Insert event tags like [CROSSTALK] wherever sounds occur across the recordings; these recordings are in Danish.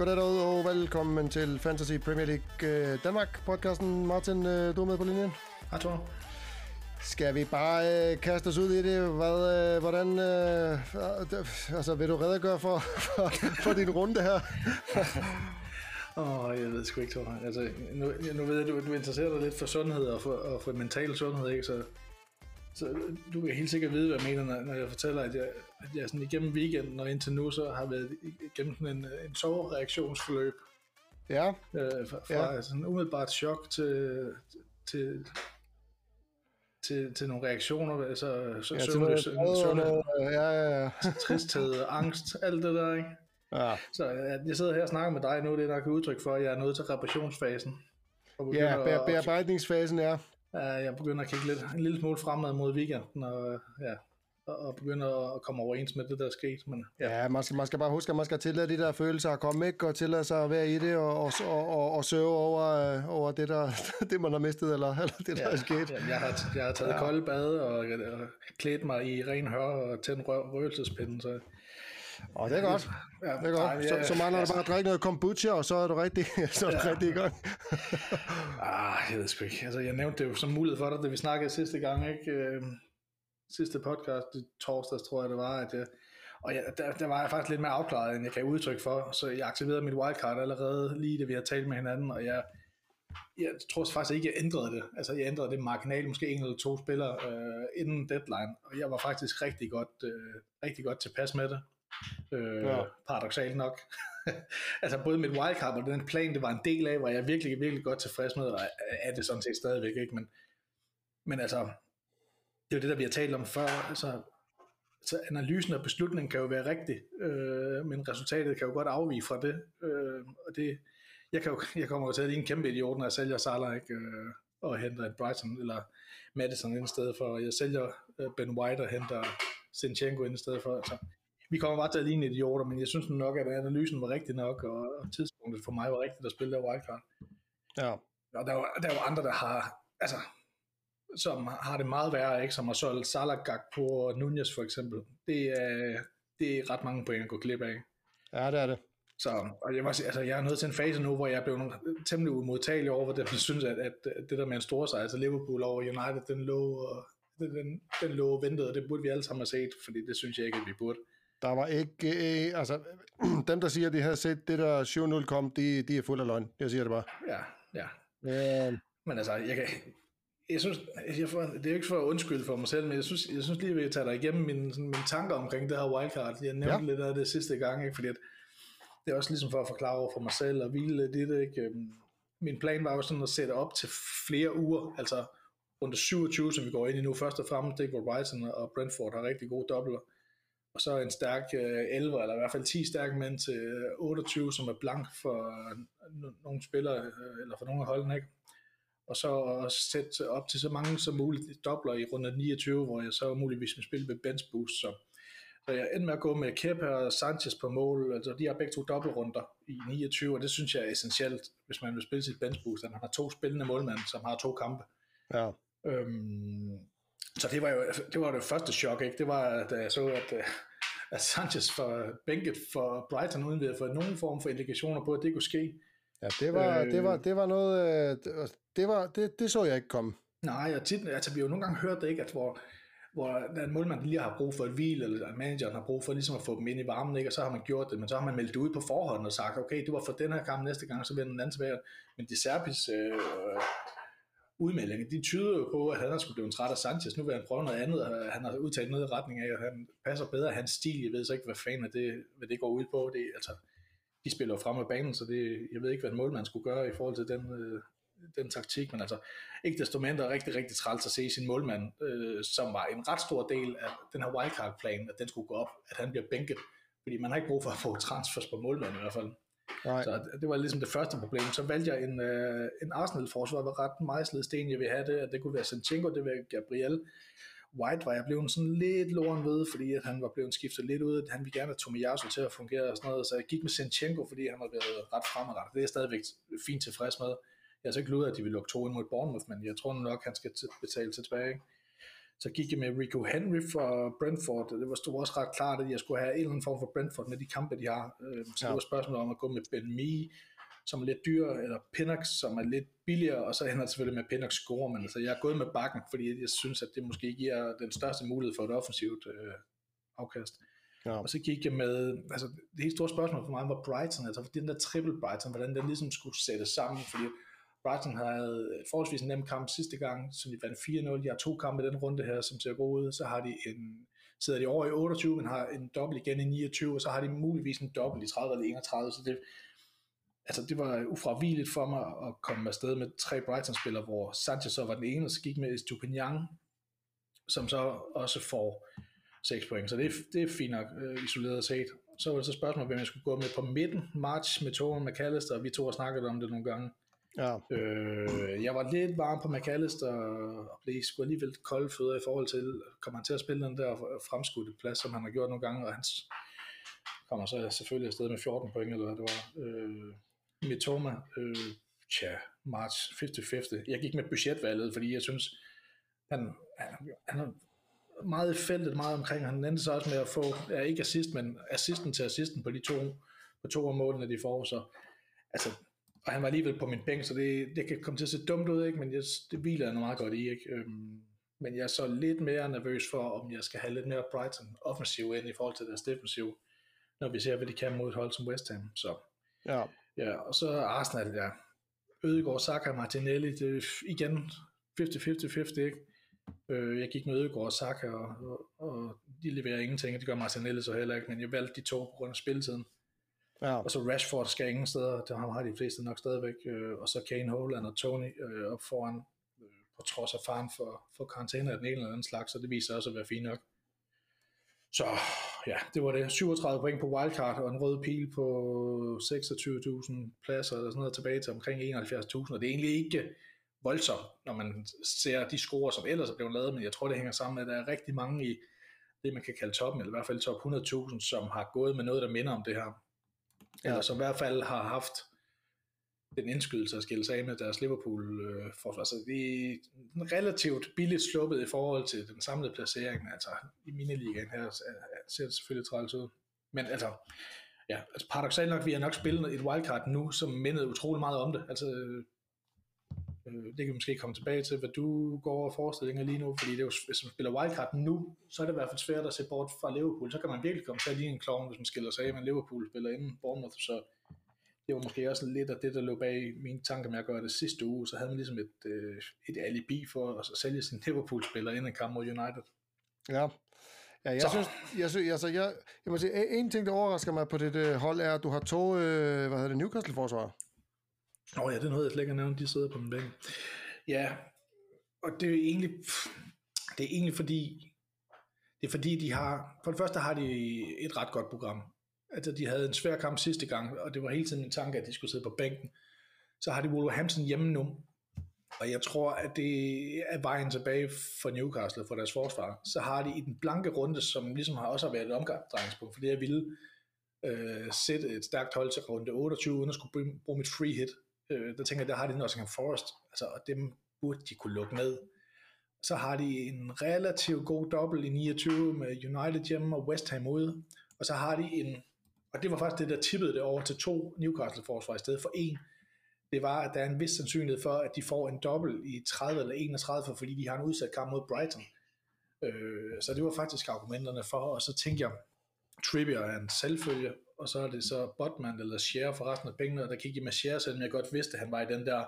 goddag derude, og velkommen til Fantasy Premier League øh, Danmark podcasten. Martin, øh, du er med på linjen. Hej, Thor. Skal vi bare øh, kaste os ud i det? Hvad, øh, hvordan, øh, altså, vil du redegøre for, [LAUGHS] for, for din runde her? [LAUGHS] Åh, oh, jeg ved sgu ikke, Thor. Altså, nu, nu ved jeg, du, du interesserer dig lidt for sundhed og for, og for mental sundhed, ikke? Så så du kan helt sikkert vide, hvad jeg mener, når jeg fortæller, at jeg, at jeg sådan igennem weekenden og indtil nu, så har været igennem sådan en, en sovereaktionsforløb. Ja. Øh, fra fra ja. sådan umiddelbart chok til, til, til, til nogle reaktioner, altså så ja, søvnløs, noget, ja, ja, ja. tristhed, angst, alt det der, ikke? Ja. Så jeg, jeg sidder her og snakker med dig nu, det er nok udtryk for, at jeg er nået til reparationsfasen. Ja, be- bearbejdningsfasen, ja. Jeg begynder at kigge lidt, en lille smule fremad mod weekenden, og, ja, og begynder at komme overens med det, der er sket. Men, ja, ja man, skal, man skal bare huske, at man skal tillade de der følelser at komme, ikke? og tillade sig at være i det, og, og, og, og, og søge over, øh, over det, der, [LAUGHS] det, man har mistet, eller, eller det, der ja, er sket. Ja, jeg, har, jeg har taget ja. kolde bad, og, og klædt mig i ren hør, og tændt rø- røgelsespinden, så og det er godt. Ja, det er godt. Nej, så, så mangler altså, du bare at drikke noget kombucha, og så er du rigtig, [LAUGHS] så er du ja. rigtig i gang. ah, jeg ved sgu ikke. Altså, jeg nævnte det jo som mulighed for dig, da vi snakkede sidste gang, ikke? Øh, sidste podcast, det torsdags tror jeg det var, at jeg, og jeg, der, der var jeg faktisk lidt mere afklaret, end jeg kan udtrykke for, så jeg aktiverede mit wildcard allerede lige da vi har talt med hinanden, og jeg, jeg tror faktisk ikke, jeg ændrede det. Altså, jeg ændrede det marginalt, måske en eller to spillere øh, inden deadline, og jeg var faktisk rigtig godt, øh, rigtig godt tilpas med det. Øh, ja. Paradoxalt nok. [LAUGHS] altså både mit wildcard og den plan, det var en del af, var jeg virkelig, virkelig godt tilfreds med, og er det sådan set stadigvæk ikke, men, men altså, det er jo det, der vi har talt om før, altså, så analysen og beslutningen kan jo være rigtig, øh, men resultatet kan jo godt afvige fra det, øh, og det, jeg, kan jo, jeg kommer jo til at ligne en kæmpe idiot, når jeg sælger Salah, ikke, øh, og henter en Brighton eller Madison ind i stedet for, jeg sælger øh, Ben White og henter Sinchenko ind i stedet for, altså, vi kommer bare til at ligne idioter, men jeg synes nok, at analysen var rigtig nok, og, tidspunktet for mig var rigtigt at spille der wildcard. Ja. Og der er, der er jo andre, der har, altså, som har det meget værre, ikke? som har solgt Salah på Nunez for eksempel. Det er, det er ret mange point at gå glip af. Ja, det er det. Så, og jeg, sige, altså, jeg er nået til en fase nu, hvor jeg blevet temmelig umodtagelig over, hvordan jeg synes, at, at, det der med en stor sejr, altså Liverpool over United, den lå, og den, den, den lå ventet, og det burde vi alle sammen have set, fordi det synes jeg ikke, at vi burde. Der var ikke, øh, altså, [CLEARS THROAT] dem der siger, at de har set det der 7-0 kom, de, de er fuld af løgn. Jeg siger det bare. Ja, ja. Øh. Men altså, jeg kan, jeg synes, jeg får, det er jo ikke for at undskylde for mig selv, men jeg synes, jeg synes lige, at jeg tager dig igennem mine, sådan, mine tanker omkring det her wildcard. Jeg nævnte ja. lidt af det sidste gang, ikke? fordi at, det er også ligesom for at forklare over for mig selv og hvile lidt i det. Ikke? Øhm, min plan var jo sådan at sætte op til flere uger, altså rundt 27, som vi går ind i nu, først og fremmest, det hvor Brighton og Brentford har rigtig gode dobbler og så en stærk øh, 11, eller i hvert fald 10 stærke mænd til 28, som er blank for nogle spillere, øh, eller for nogle af holdene, ikke? Og så sætte op til så mange som muligt dobler i runde 29, hvor jeg så muligvis vil spille med bench boost, så så jeg endte med at gå med Kepa og Sanchez på mål. Altså, de har begge to dobbeltrunder i 29, og det synes jeg er essentielt, hvis man vil spille sit bench boost, at man har to spillende målmænd, som har to kampe. Ja. Øhm, så det var jo det, var det første chok, ikke? Det var, da jeg så, at, øh, at Sanchez for bænket for Brighton, uden vi havde fået nogen form for indikationer på, at det kunne ske. Ja, det var, øh, det var, det var noget, øh, det, var, det, det så jeg ikke komme. Nej, og tit, altså, vi har jo nogle gange hørt det, ikke, at hvor, hvor en målmand lige har brug for et hvil, eller at manageren har brug for ligesom at få dem ind i varmen, ikke? og så har man gjort det, men så har man meldt det ud på forhånd og sagt, okay, det var for den her kamp næste gang, så vender den anden tilbage. Men de Serpis øh, udmeldinger, de tyder jo på, at han har skulle blive træt af Sanchez. Nu vil han prøve noget andet, og han har udtalt noget i retning af, at han passer bedre hans stil. Jeg ved så ikke, hvad fanden er det, hvad det går ud på. Det, altså, de spiller jo frem af banen, så det, jeg ved ikke, hvad en målmand skulle gøre i forhold til den, øh, den taktik, men altså ikke desto mindre rigtig, rigtig træls at se sin målmand, øh, som var en ret stor del af den her wildcard-plan, at den skulle gå op, at han bliver bænket, fordi man har ikke brug for at få transfers på målmanden i hvert fald. Nej. Så det var ligesom det første problem. Så valgte jeg en, øh, en Arsenal-forsvar, var ret meget sten, jeg ville have det, at det kunne være Sanchenko, det var Gabriel. White var jeg blevet sådan lidt loren ved, fordi at han var blevet skiftet lidt ud. Han ville gerne have Tomiyasu til at fungere og sådan noget, så jeg gik med Sanchenko, fordi han var været ret fremadrettet. Det er jeg stadigvæk fint tilfreds med. Jeg har så ikke luret, at de ville lukke to ind mod Bournemouth, men jeg tror nok, han skal betale til tilbage. Så gik jeg med Rico Henry for Brentford, det var stod også ret klart, at jeg skulle have en eller anden form for Brentford med de kampe, de har. Øh, så det var spørgsmål om at gå med Ben Mee, som er lidt dyrere, eller Pinnock, som er lidt billigere, og så ender det selvfølgelig med Pinnock score, men altså, jeg er gået med bakken, fordi jeg synes, at det måske giver den største mulighed for et offensivt øh, afkast. Ja. Og så gik jeg med, altså det helt store spørgsmål for mig var Brighton, altså den der triple Brighton, hvordan den ligesom skulle sættes sammen, fordi Brighton havde forholdsvis nem kamp sidste gang, som de vandt 4-0. De har to kampe i den runde her, som ser gode ud. Så har de en, sidder de over i 28, men har en dobbelt igen i 29, og så har de muligvis en dobbelt i 30 eller 31. Så det, altså det var ufravigeligt for mig at komme afsted med tre Brighton-spillere, hvor Sanchez så var den ene, og så gik med Estupinian, som så også får 6 point. Så det det er fint nok øh, isoleret set. Så var det så spørgsmålet, hvem jeg skulle gå med på midten. March med Torben McAllister, og vi to har snakket om det nogle gange. Ja. Øh, jeg var lidt varm på McAllister, og blev sgu alligevel kolde fødder i forhold til, kommer han til at spille den der fremskudte plads, som han har gjort nogle gange, og han kommer så selvfølgelig afsted med 14 point, eller hvad det var. Øh, Mitoma, øh, tja, March 50-50. Jeg gik med budgetvalget, fordi jeg synes, han, han, han er meget i feltet, meget omkring. Han endte så også med at få, ja, ikke assist, men assisten til assisten på de to, på to af målene, de får. Så, altså, og han var alligevel på min bænk, så det, det kan komme til at se dumt ud, ikke? men jeg, det hviler jeg meget godt i. Ikke? Øhm, men jeg er så lidt mere nervøs for, om jeg skal have lidt mere Brighton offensiv ind i forhold til deres defensiv, når vi ser, hvad de kan mod et hold som West Ham. Så, ja. ja. og så Arsenal, ja. Ødegaard, Saka, Martinelli, det er igen 50-50-50, ikke? Øh, jeg gik med Ødegaard og Saka, og, og, og de leverer ingenting, og det gør Martinelli så heller ikke, men jeg valgte de to på grund af spilletiden. Ja. Og så Rashford skal ingen steder, det har de fleste nok stadigvæk, øh, og så Kane, Holland og Tony øh, op foran, øh, på trods af faren for, for karantæne af den ene eller anden slags, så det viser også at være fint nok. Så ja, det var det. 37 point på wildcard og en rød pil på 26.000 pladser eller sådan noget tilbage til omkring 71.000, og det er egentlig ikke voldsomt, når man ser de score, som ellers er blevet lavet, men jeg tror, det hænger sammen med, at der er rigtig mange i det, man kan kalde toppen, eller i hvert fald top 100.000, som har gået med noget, der minder om det her. Eller som i hvert fald har haft den indskydelse at skille sig af med deres Liverpool-forsvar. Øh, Så de er relativt billigt sluppet i forhold til den samlede placering. Altså i miniligaen her øh, ser det selvfølgelig træls ud. Men altså, ja, altså paradoxalt nok, vi har nok spillet et wildcard nu, som mindede utrolig meget om det. Altså Øh, det kan vi måske komme tilbage til, hvad du går over forestillinger lige nu, fordi det er jo, hvis man spiller wildcard nu, så er det i hvert fald svært at se bort fra Liverpool. Så kan man virkelig komme til at lige en klovn, hvis man skiller sig af med Liverpool spiller inden Bournemouth, så det var måske også lidt af det, der lå bag mine tanker med at gøre det sidste uge, så havde man ligesom et, øh, et alibi for at sælge sin Liverpool-spiller inden en kamp mod United. Ja, Ja, jeg så. synes, jeg, synes, altså, jeg, jeg må sige, en ting, der overrasker mig på det uh, hold, er, at du har to, øh, hvad hedder det, Newcastle-forsvar. Åh oh ja, det noget, jeg slet ikke nævnt, de sidder på min bænk. Ja, og det er egentlig, det er egentlig fordi, det er fordi, de har, for det første har de et ret godt program. Altså, de havde en svær kamp sidste gang, og det var hele tiden en tanke, at de skulle sidde på bænken. Så har de Wolverhampton hjemme nu, og jeg tror, at det er vejen tilbage for Newcastle, for deres forsvar. Så har de i den blanke runde, som ligesom har også været et omgangspunkt, for det jeg ville øh, sætte et stærkt hold til runde 28, uden at skulle bruge mit free hit øh, der tænker jeg, der har de Nottingham Forest, altså, og dem burde de kunne lukke ned. Så har de en relativt god dobbelt i 29 med United hjemme og West Ham ude, og så har de en, og det var faktisk det, der tippede det over til to Newcastle-forsvar i stedet for en, det var, at der er en vis sandsynlighed for, at de får en dobbelt i 30 eller 31, fordi de har en udsat kamp mod Brighton. Øh, så det var faktisk argumenterne for, og så tænkte jeg, Trippier er en selvfølge, og så er det så Botman eller Share for resten af pengene, og der kiggede med Share, selvom jeg godt vidste, at han var i den der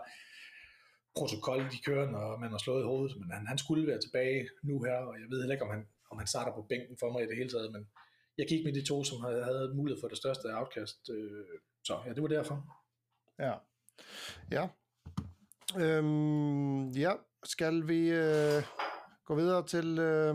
protokol, de kører, når man har slået i hovedet, men han, han skulle være tilbage nu her, og jeg ved heller ikke, om han, om han starter på bænken for mig i det hele taget, men jeg gik med de to, som havde, havde mulighed for det største afkast, øh, så ja, det var derfor. Ja, ja. Øhm, ja, skal vi øh, gå videre til øh,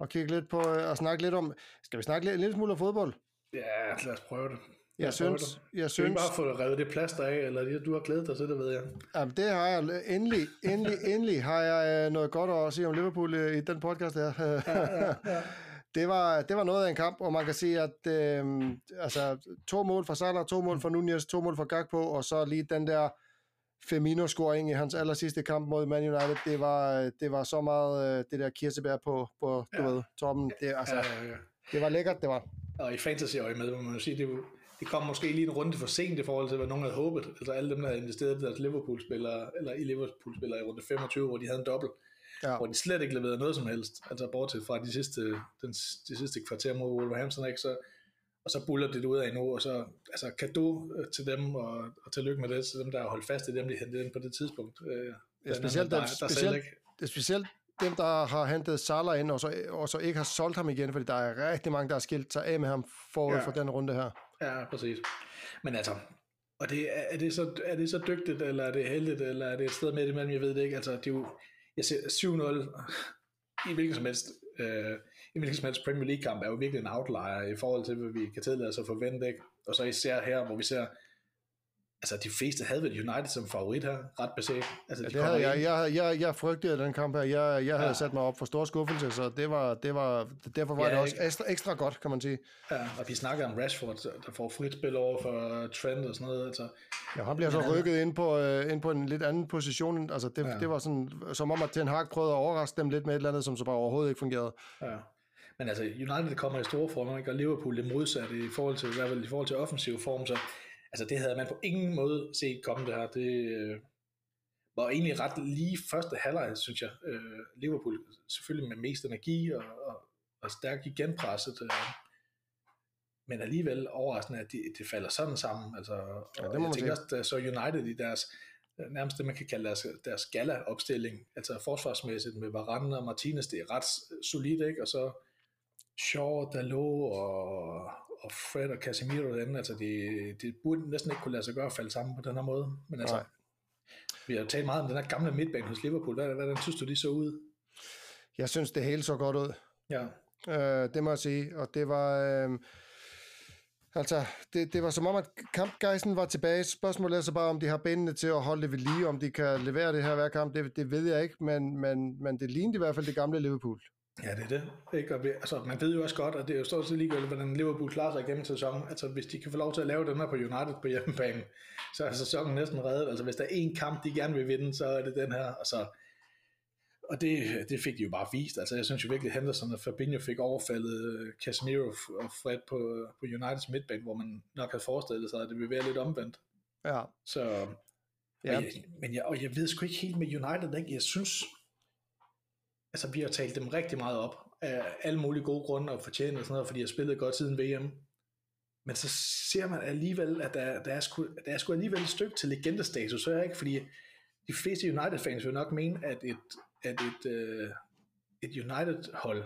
og kigge lidt på, øh, og snakke lidt om, skal vi snakke lidt, en lille smule om fodbold? Ja, lad os prøve det. Lad jeg synes, det. jeg synes... bare få revet det plaster af, eller du har glædet dig til det, ved jeg. Jamen, det har jeg. Endelig, endelig, [LAUGHS] endelig har jeg øh, noget godt at sige om Liverpool øh, i den podcast her. Ja, ja, ja. [LAUGHS] det, var, det var noget af en kamp, og man kan sige, at øh, altså, to mål fra Salah, to mål fra Nunez, to mål fra Gakpo, og så lige den der Firmino-scoring i hans aller sidste kamp mod Man United, det var, det var så meget øh, det der kirsebær på, på du Ja. ved, toppen. Det, altså, Ja, ja, ja. det var lækkert, det var. Og i fantasy øje med, må man jo sige, det, det kom måske lige en runde for sent i forhold til, hvad nogen havde håbet. Altså alle dem, der havde investeret i deres Liverpool-spillere, eller i Liverpool-spillere i runde 25, hvor de havde en dobbelt, Ja. hvor de slet ikke leverede noget som helst. Altså bortset fra de sidste, den, de sidste kvarter mod Wolverhampton, ikke? Så, og så buller det ud af nu, og så altså kado øh, til dem, og, og tillykke med det, til dem, der har holdt fast i dem, de hentede ind på det tidspunkt. Øh, Ja, specielt, der, der, der specielt, ikke. det er specielt dem, der har hentet Salah ind, og så, og så ikke har solgt ham igen, fordi der er rigtig mange, der har skilt sig af med ham forud Ja. for den runde her. Ja, præcis. Men altså, og det, er, er, det så, er det så dygtigt, eller er det heldigt, eller er det et sted midt imellem, jeg ved det ikke. Altså, det er jo, jeg ser 7-0 i hvilken som helst, øh, i hvilken som helst Premier League kamp er jo virkelig en outlier i forhold til, hvad vi kan tillade os at forvente, ikke? Og så især her, hvor vi ser, altså de fleste havde vel United som favorit her, ret beset. Altså, Ja, de det havde jeg. Jeg, jeg, jeg frygtede den kamp her. Jeg, jeg havde Ja. sat mig op for stor skuffelse, så det var, det var, derfor var Ja, det også ekstra, ekstra godt, kan man sige. Ja, og vi snakker om Rashford, der får frit spil over for Trent og sådan noget. Altså, Ja, han bliver så rykket ind på, øh, ind på en lidt anden position. Altså, det, ja. det var sådan, som om, at Ten Hag prøvede at overraske dem lidt med et eller andet, som så bare overhovedet ikke fungerede. Ja. Men altså, United kommer i store form, ikke? og Liverpool det modsatte i forhold til, i hvert fald i forhold til offensiv form, så altså, det havde man på ingen måde set komme det her. Det øh, var egentlig ret lige første halvleg, synes jeg. Øh, Liverpool selvfølgelig med mest energi og, og, og stærkt genpresset, øh, men alligevel overraskende, at det, det falder sådan sammen. Altså, Ja, det må jeg tænker også, så United i deres nærmest det, man kan kalde deres, deres gala-opstilling, altså forsvarsmæssigt med Varane og Martinez, det er ret solidt, ikke? Og så Shaw, Dalot og, og Fred og Casemiro derinde, altså det, det burde næsten ikke kunne lade sig gøre at falde sammen på den her måde. Men altså, Nej. vi har talt meget om den her gamle midtbane hos Liverpool. Hvad, hvordan synes du, de så ud? Jeg synes, det hele så godt ud. Ja, Øh, det må jeg sige. Og det var... Øh, altså, det, det var som om, at kampgejsen var tilbage. Spørgsmålet er så bare, om de har benene til at holde det ved lige, om de kan levere det her hver kamp. Det, det ved jeg ikke, men, men, men det lignede i hvert fald det gamle Liverpool. Ja, det er det. Ikke? Og altså, man ved jo også godt, at det er jo stort set ligegyldigt, hvordan Liverpool klarer sig igennem sæsonen. Altså, hvis de kan få lov til at lave den her på United på hjemmebane, så er sæsonen næsten reddet. Altså, hvis der er én kamp, de gerne vil vinde, så er det den her. Altså, og det, det fik de jo bare vist. Altså, jeg synes jo virkelig, Henderson og Fabinho fik overfaldet øh, Casemiro og Fred på, på Uniteds midtbane, hvor man nok havde forestillet sig, at det ville være lidt omvendt. Ja, Så, ja. jeg, men jeg, og jeg ved sgu ikke helt med United, ikke? jeg synes, altså vi har talt dem rigtig meget op, af alle mulige gode grunde og fortjene og sådan noget, fordi de har spillet godt siden VM. Men så ser man alligevel, at der, der, er, sgu, der er sgu alligevel et stykke til legendestatus, så er ikke, fordi de fleste United-fans vil nok mene, at et, at et, øh, et United-hold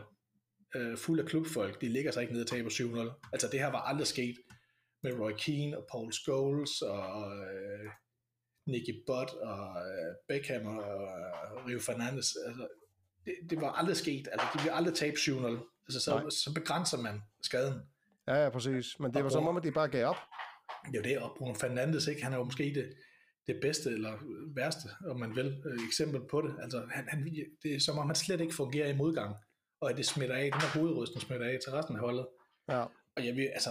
øh, fuld af klubfolk, de ligger sig ikke ned og taber 7-0. Altså det her var aldrig sket med Roy Keane og Paul Scholes og øh, Nicky Butt og øh, Beckham og øh, Rio Fernandes. Altså, det, det var aldrig sket. Altså, de ville aldrig tabe 7-0. Altså, Nej. så, så begrænser man skaden. Ja, ja, præcis. Men det Og var som om, at de bare gav op. Det er jo det, og Bruno Fernandes, ikke? han er jo måske det, det bedste eller værste, om man vil, øh, eksempel på det. Altså, han, han, det er som om, han slet ikke fungerer i modgang, og at det smitter af, den her hovedrysten smitter af til resten af holdet. Ja, Og jeg vil, altså,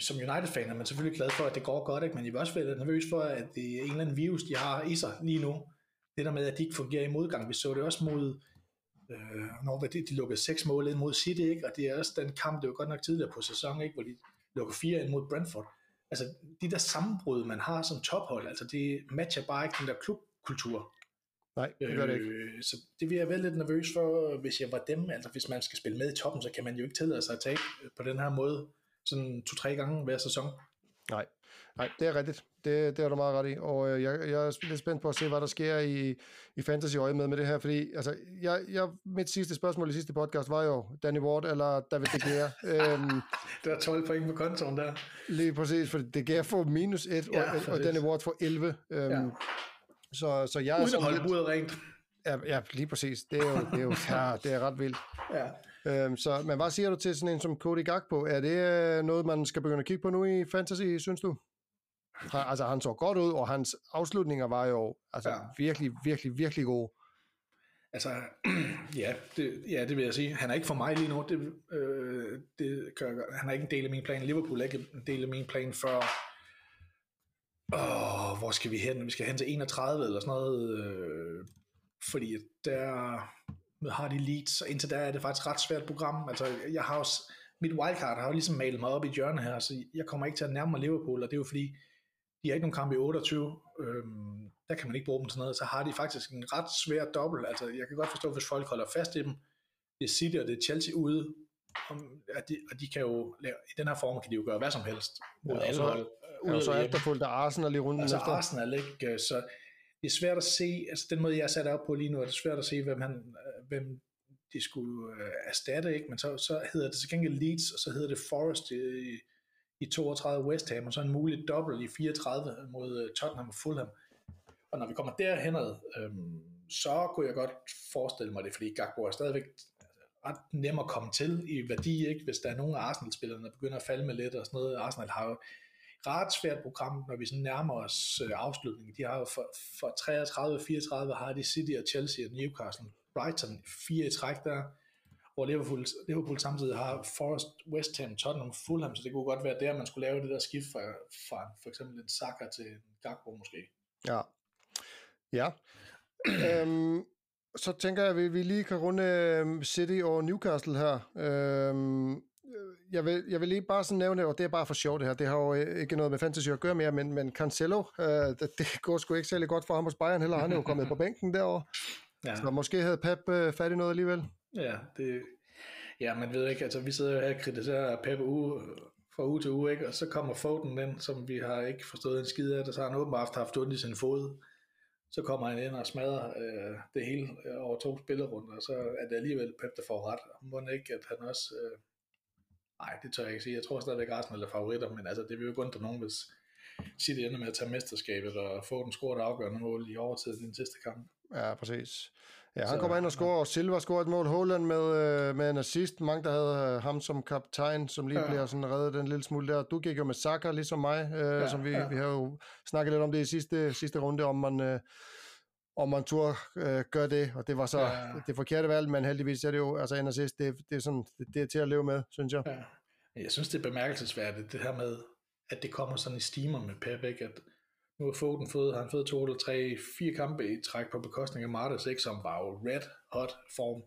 som United-fan er man selvfølgelig glad for, at det går godt, ikke? men jeg vil også være nervøs for, at det er en eller anden virus, de har i sig lige nu. Det der med, at de ikke fungerer i modgang. Vi så det også mod, øh, når hvad det, de lukkede seks mål ind mod City, ikke? og det er også den kamp, det var godt nok tidligere på sæsonen, ikke? hvor de lukker fire ind mod Brentford. Altså, de der sammenbrud, man har som tophold, altså det matcher bare ikke den der klubkultur. nej, det gør det ikke. Øh, så det vil jeg være lidt nervøs for, hvis jeg var dem. Altså hvis man skal spille med i toppen, så kan man jo ikke tillade sig at tabe på den her måde, sådan to-tre gange hver sæson. Nej, nej, det er rigtigt. Det, det er du meget ret i. Og øh, jeg, jeg er lidt spændt på at se, hvad der sker i, i fantasy øje med, med det her. Fordi altså, jeg, jeg, mit sidste spørgsmål i sidste podcast var jo Danny Ward eller David De Gea. [LAUGHS] øhm, Der er 12 point på kontoen der. lige præcis, for De Gea får minus 1, Ja, og, og. Danny Ward får 11. Øhm, Ja. så, så jeg er Uden at holde budet rent. ja, ja, lige præcis. Det er jo, det er, jo [LAUGHS] ja, det er ret vildt. Ja. Øhm, så, men hvad siger du til sådan en som Cody Gakpo? Er det øh, noget, man skal begynde at kigge på nu i fantasy, synes du? Han, altså, han så godt ud, og hans afslutninger var jo altså, Ja. virkelig, virkelig, virkelig gode. Altså, [CLEARS THROAT] ja det, ja, det vil jeg sige. Han er ikke for mig lige nu. Det, øh, det kan jeg, han er ikke en del af min plan. Liverpool er ikke en del af min plan før... Åh, hvor skal vi hen? Vi skal hen til 31 eller sådan noget, øh, fordi der har de Leeds, og indtil der er det faktisk et ret svært program. Altså, jeg har også, mit wildcard har jo ligesom malet mig op i hjørnet her, så jeg kommer ikke til at nærme mig Liverpool, og det er jo fordi, de har ikke nogen kamp i 28, øhm, der kan man ikke bruge dem til noget, så har de faktisk en ret svær dobbelt, altså jeg kan godt forstå, hvis folk holder fast i dem, det er City og det er Chelsea ude, om, at de, og de kan jo lave, i den her form kan de jo gøre hvad som helst mod ja, alle så, hold. Ja, og så efterfulgt af Arsenal i runden altså efter. Arsenal, ikke? Så det er svært at se, altså den måde jeg er sat op på lige nu, er det svært at se, hvem, han, hvem de skulle uh, erstatte, ikke? men så, så hedder det til gengæld Leeds, og så hedder det Forest i, i 32 West Ham, og så en mulig dobbelt i 34 mod øh, Tottenham og Fulham. Og når vi kommer derhen, øhm, så kunne jeg godt forestille mig det, fordi Gakpo er stadigvæk ret nem at komme til i værdi, ikke? hvis der er nogle af Arsenal-spillerne, der begynder at falde med lidt og sådan noget. Arsenal har jo ret svært program, når vi sådan nærmer os øh, afslutningen. De har jo for, for 33-34 har de City og Chelsea og Newcastle. Brighton fire i træk der, hvor Liverpool, Liverpool samtidig har Forest, West Ham, Tottenham, Fulham, så det kunne godt være der, man skulle lave det der skift fra, fra for eksempel en Saka til en Gakpo måske. Ja. Ja. øhm, så tænker jeg, at vi, vi lige kan runde øhm, City og Newcastle her. Øhm, jeg vil, jeg vil lige bare sådan nævne, og det er bare for sjovt det her, det har jo øh, ikke noget med fantasy at gøre mere, men, men Cancelo, øh, det, det går sgu ikke særlig godt for ham hos Bayern heller, han er jo kommet på [LAUGHS] bænken derovre. Ja. Så måske havde Pep øh, fat i noget alligevel. Ja, det, ja, man ved ikke, altså vi sidder jo her og kritiserer Pep uge, fra uge til uge, ikke? og så kommer Foden ind, som vi har ikke forstået en skid af det, så har han åbenbart haft ondt i sin fod. Så kommer han ind og smadrer øh, det hele øh, over to spillerunder, og så er det alligevel Pep, der får ret. Må ikke, at han også... Øh, nej, det tør jeg ikke sige. Jeg tror stadigvæk, at Arsenal er favoritter, men altså, det vil jo kun til nogen, hvis City ender med at tage mesterskabet og få den scoret afgørende mål i overtid i den sidste kamp. Ja, præcis. Ja, han kommer ind og scorer, og Silva scorer et mål. Holland med, øh, med en assist. Mange, der havde øh, ham som kaptajn, som lige ja. bliver sådan reddet en lille smule der. Du gik jo med Saka, ligesom mig, øh, ja, som vi, ja. vi har jo snakket lidt om det i sidste, sidste runde, om man... Øh, om man tur øh, gør det, og det var så ja. det forkerte valg, men heldigvis er det jo, altså en assist, det, det, er sådan, det, det er til at leve med, synes jeg. Ja. Jeg synes, det er bemærkelsesværdigt, det her med, at det kommer sådan i stimer med Pep, ikke? at nu har Foden fået, han fået to eller tre, fire kampe i træk på bekostning af Martes, ikke, som var jo red hot form.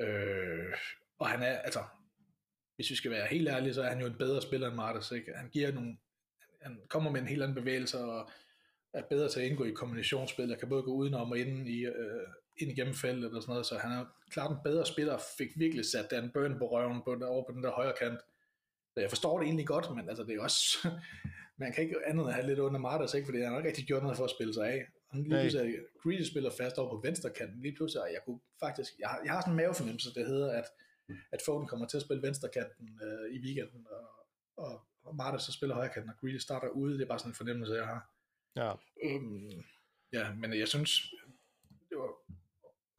Øh, og han er, altså, hvis vi skal være helt ærlige, så er han jo en bedre spiller end Martes. Ikke? Han giver nogle, han kommer med en helt anden bevægelse, og er bedre til at indgå i kombinationsspil, Jeg kan både gå udenom og ind, i, øh, ind igennem feltet og sådan noget, så han er klart en bedre spiller, fik virkelig sat Dan Burn på røven på, over på den der højre kant. Så jeg forstår det egentlig godt, men altså, det er også, man kan ikke andet end have lidt under Martas, ikke? fordi han har ikke rigtig gjort noget for at spille sig af. Han lige pludselig, Greedy spiller fast over på venstre kanten, lige pludselig, og jeg kunne faktisk, jeg har, jeg har sådan en mavefornemmelse, det hedder, at, at Foden kommer til at spille venstre kanten øh, i weekenden, og, og, og Martas så spiller højre kanten, og Greedy starter ude, det er bare sådan en fornemmelse, jeg har. Ja. Øhm, ja, men jeg synes, det var,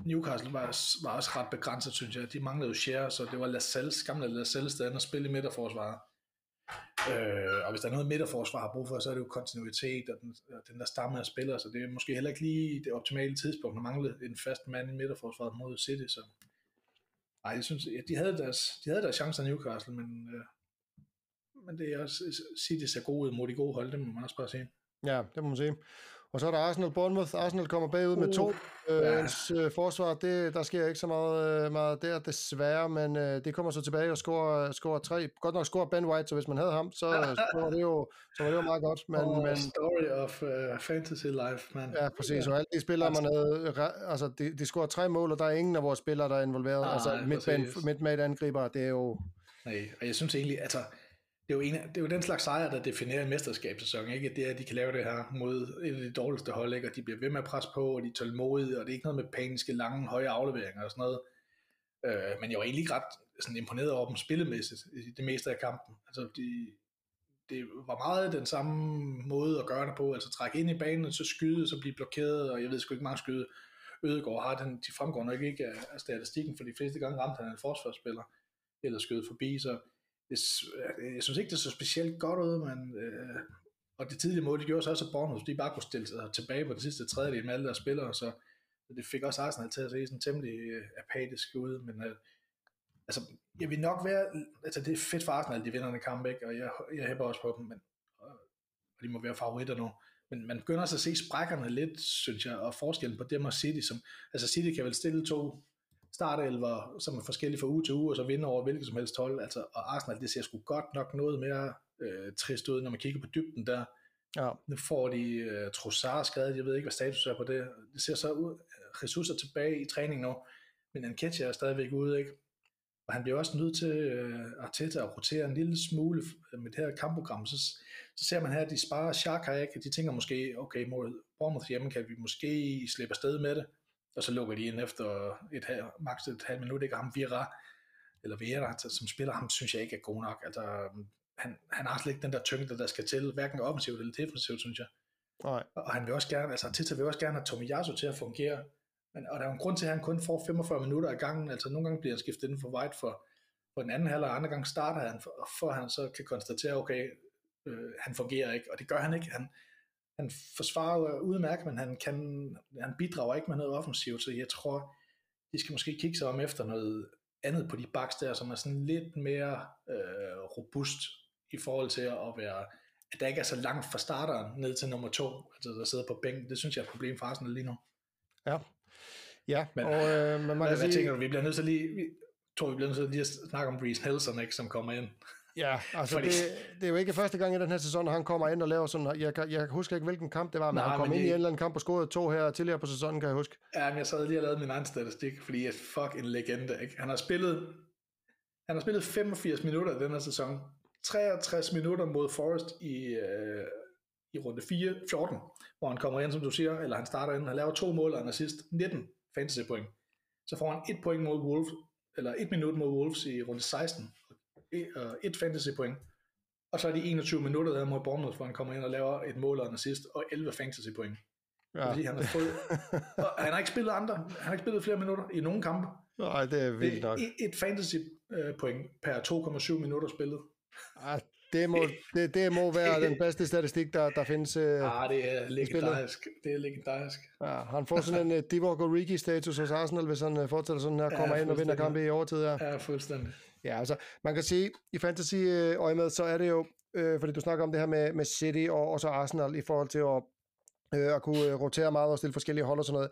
Newcastle var, var også ret begrænset, synes jeg. De manglede jo share, så det var Lascelles, gamle Lascelles, der at spille i midterforsvaret. Øh, og hvis der er noget midterforsvar har brug for, så er det jo kontinuitet og den, og den der stamme af spillere, så det er måske heller ikke lige det optimale tidspunkt at mangle en fast mand i midterforsvaret mod City. Så. Ej, jeg synes, ja, de havde deres, de havde deres chancer i Newcastle, men, øh, men det er også, City ser gode ud mod de gode hold, det må man også bare sige. Ja, det må man sige. Og så er der Arsenal Bournemouth. Arsenal kommer bagud med to. Uh, ja. øh, forsvar, det, der sker ikke så meget, øh, meget der desværre, men øh, det kommer så tilbage og scorer, scorer tre. Godt nok scorer Ben White, så hvis man havde ham, så, så, var, det jo, så var det jo meget godt. Men, oh, men, story of uh, fantasy life, man. Ja, præcis. Ja. Og alle de spillere, man havde, altså de, de scorer tre mål, og der er ingen af vores spillere, der er involveret. Ah, altså midt med et angriber, det er jo... Nej, og jeg synes egentlig, altså det er, jo en, det er jo den slags sejr, der definerer en mesterskabssæson, ikke? Det er, at de kan lave det her mod et af de dårligste hold, ikke? Og de bliver ved med at presse på, og de er tålmodige, og det er ikke noget med paniske, lange, høje afleveringer og sådan noget. Øh, men jeg var egentlig ikke ret sådan imponeret over dem spillemæssigt i det meste af kampen. Altså, de, det var meget den samme måde at gøre det på, altså trække ind i banen, så skyde, så blive blokeret, og jeg ved sgu ikke mange skyde. Ødegård har den, de fremgår nok ikke af statistikken, for de fleste gange ramte han en forsvarsspiller, eller skød forbi, så det, øh, jeg synes ikke, det så specielt godt ud, men øh, og det tidlige mål, det gjorde så også, at Bornholm, de bare kunne stille sig tilbage på det sidste tredjedel med alle deres spillere, så det fik også Arsenal til at se sådan temmelig øh, apatisk ud, men øh, altså, jeg vil nok være, altså det er fedt for Arsenal, de vinder en kamp, ikke? og jeg, jeg hæpper også på dem, men, og, og de må være favoritter nu, men man begynder også at se sprækkerne lidt, synes jeg, og forskellen på dem og City. Som, altså City kan vel stille to startelver, som er forskellige fra uge til uge, og så vinde over hvilket som helst hold. Altså, og Arsenal, det ser sgu godt nok noget mere øh, trist ud, når man kigger på dybden der. Ja. Nu får de øh, Trossard skadet, jeg ved ikke, hvad status er på det. Det ser så ud, Jesus er tilbage i træning nu, men Nketiah er stadigvæk ude, ikke? Og han bliver også nødt til øh, Arteta at rotere en lille smule med det her kampprogram. Så, så ser man her, at de sparer Xhaka, ikke? De tænker måske, okay, mod Bournemouth hjemme kan vi måske slippe afsted med det. Og så lukker de ind efter et, maks et halvt minut, ikke? Ham Vira, eller Vera, som spiller ham, synes jeg ikke er god nok. Altså, han, han har slet ikke den der tyngde, der skal til, hverken offensivt eller defensivt, synes jeg. Nej. Og han vil også gerne, altså Arteta vil også gerne have Tomiyasu til at fungere men, og der er en grund til, at han kun får 45 minutter ad gangen. Altså nogle gange bliver han skiftet inden for White for, for den anden halvleg, og andre gange starter han, for, for han så kan konstatere, okay, øh, han fungerer ikke, og det gør han ikke. Han, han forsvarer udmærket, men han, kan, han bidrager ikke med noget offensivt, så jeg tror, de skal måske kigge sig om efter noget andet på de baks der, som er sådan lidt mere øh, robust i forhold til at være, at der ikke er så langt fra starteren ned til nummer to, altså der sidder på bænken. Det synes jeg er et problem for Arsenal lige nu. Ja, Ja, men, og øh, men man hvad, kan hvad sige... tænker du, vi bliver nødt til lige, vi, tror vi bliver nødt til lige at snakke om Reece Nelson, ikke, som kommer ind. Ja, altså Fordi- det, det er jo ikke første gang i den her sæson, at han kommer ind og laver sådan, jeg, jeg husker ikke, hvilken kamp det var, men Nej, han kom men ind det- i en eller anden kamp og scorede to her tidligere på sæsonen, kan jeg huske. Ja, men jeg sad lige og lavede min egen statistik, fordi jeg fuck en legende, ikke? Han har spillet, han har spillet 85 minutter i den her sæson. 63 minutter mod Forest i, øh, i runde 4, 14, hvor han kommer ind, som du siger, eller han starter ind, han laver to mål og en assist, 19 fantasy point. Så får han et point mod Wolves, eller et minut mod Wolves i runde 16, og et fantasy point. Og så er de 21 minutter der mod Bournemouth, hvor han kommer ind og laver et mål og en assist, og 11 fantasy point. Ja. Fordi han har fået, [LAUGHS] og han har ikke spillet andre, han har ikke spillet flere minutter i nogen kampe. Nej, det er vildt nok. Et, et fantasy øh, point per 2,7 minutter spillet. Ah, det, må, det, det må være den bedste statistik, der, der findes. Øh, Ah, det er legendarisk. Det er legendarisk. ja, han får sådan en uh, Divock Origi-status hos Arsenal, hvis han uh, fortsætter sådan her, Ja, kommer ind og vinder kampe i overtid her. Ja, fuldstændig. Ja, altså, man kan sige, i fantasy øh, øje med, så er det jo, øh, fordi du snakker om det her med, med City og også Arsenal i forhold til at, øh, at kunne øh, rotere meget og stille forskellige hold og sådan noget.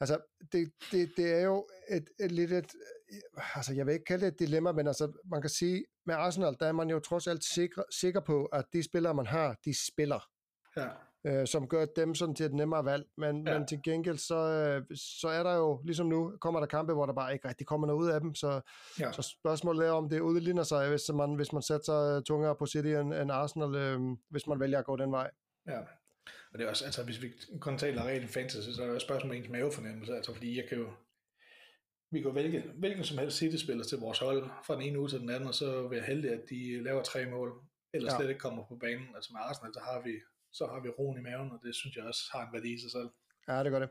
Altså, det, det, det er jo et, et lidt et, øh, altså jeg vil ikke kalde det et dilemma, men altså, man kan sige, med Arsenal, der er man jo trods alt sikker, sikker på, at de spillere, man har, de spiller Ja øh, som gør dem sådan til et nemmere valg. Men, ja. Men til gengæld, så, øh, så er der jo, ligesom nu, kommer der kampe, hvor der bare ikke rigtig kommer noget ud af dem. Så, Ja. så spørgsmålet er, om det udligner sig, hvis man, hvis man sætter sig tungere på City end, end Arsenal, øh, hvis man vælger at gå den vej. ja. Og det er også, altså hvis vi kun taler rent fantasy, så er det også spørgsmål om ens mavefornemmelse, altså fordi jeg kan jo, vi kan jo vælge hvilken som helst City-spiller til vores hold fra den ene uge til den anden, og så være heldig, at de laver tre mål, eller Ja. slet ikke kommer på banen. Altså med Arsenal, så har vi, så har vi roen i maven, og det synes jeg også har en værdi i sig selv. Ja, det gør det.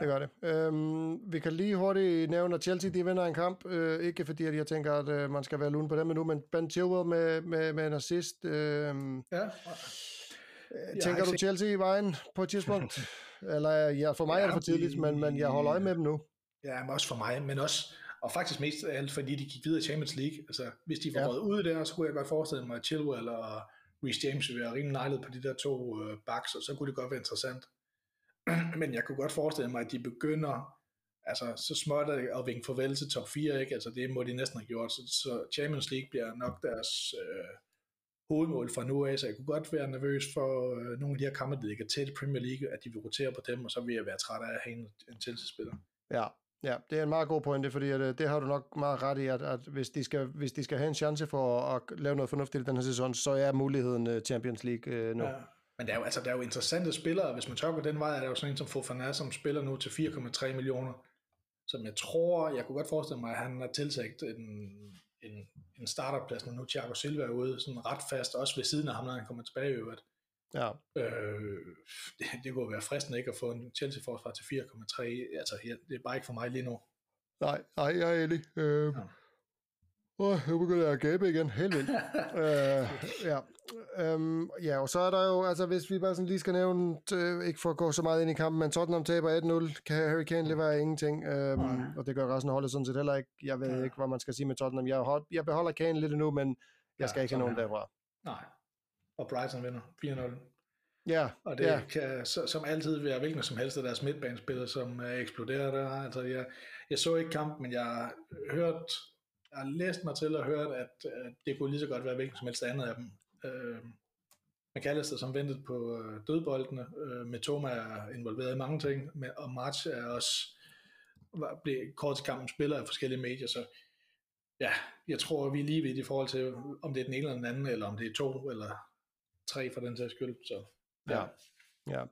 Det gør det. Øhm, vi kan lige hurtigt nævne, at Chelsea de vinder en kamp. Øh, ikke fordi, at jeg tænker, at øh, man skal være lun på dem endnu, men Ben Chilwell med, med, med en assist. Øh, Ja, tænker ikke du set- Chelsea i vejen på et tidspunkt? [LAUGHS] Eller ja, for mig ja, er det for tidligt, men, men jeg holder øje med dem nu. Ja, men også for mig, men også, og faktisk mest af alt, fordi de gik videre i Champions League. Altså, hvis de var Ja. ude der, så kunne jeg godt forestille mig, at Chilwell og Reece James vil være rimelig nejlet på de der to øh, backs, og så kunne det godt være interessant. [CLEARS THROAT] men jeg kunne godt forestille mig, at de begynder altså, så småt at vinke farvel til top 4, ikke? Altså, det må de næsten have gjort. Så, så Champions League bliver nok deres øh, hovedmål fra nu af, så jeg kunne godt være nervøs for øh, nogle af de her kampe, der ligger tæt i Premier League, at de vil rotere på dem, og så vil jeg være træt af at have en, en Chelsea-spiller. Ja, ja, det er en meget god pointe, fordi at, øh, det har du nok meget ret i, at, at hvis, de skal, hvis de skal have en chance for at, at lave noget fornuftigt i den her sæson, så er muligheden øh, Champions League øh, nu. Ja. Men der er, jo, altså, der er jo interessante spillere, hvis man tør gå den vej, er der jo sådan en som Fofana, som spiller nu til 4,3 millioner, som jeg tror, jeg kunne godt forestille mig, at han har tiltagt en, en, en starterplads, når nu Thiago Silva er ude, sådan ret fast, også ved siden af ham, når han kommer tilbage i øvrigt ja. Øh, det, [LAUGHS] det kunne være fristende ikke at få en Chelsea-forsvar til 4,3, altså ja, det er bare ikke for mig lige nu. Nej, nej, jeg er enig. Øh, Ja. åh, nu begynder jeg at gabe igen. Helt vildt. [LAUGHS] øh, ja. Øhm, ja, og så er der jo, altså hvis vi bare sådan lige skal nævne, øh, ikke for at gå så meget ind i kampen, men Tottenham taber 1-0, kan Harry Kane levere ingenting, øhm, og det gør resten af holdet sådan set heller ikke. Jeg ved Nej. ikke, hvad man skal sige med Tottenham. Jeg, hold, jeg beholder Kane lidt endnu, men jeg Ja, skal ikke have nogen er derfra. Nej. Og Brighton vinder 4-0. Ja, Og det ja. kan så, som altid være hvilken som helst af deres midtbanespillere, som er eksploderet der. Altså, jeg, jeg så ikke kampen, men jeg har hørt, jeg har læst mig til og hørt, at, at det kunne lige så godt være hvilken som helst andet af dem. Øh, McAllister, som ventede på øh, dødboldene. Øh, Metoma er involveret i mange ting, men, og March er også var, blev kort til kampen spiller af forskellige medier, så ja, jeg tror, vi er lige vidt i forhold til, om det er den ene eller den anden, eller om det er to eller tre for den sags skyld. Så, Ja. Ja.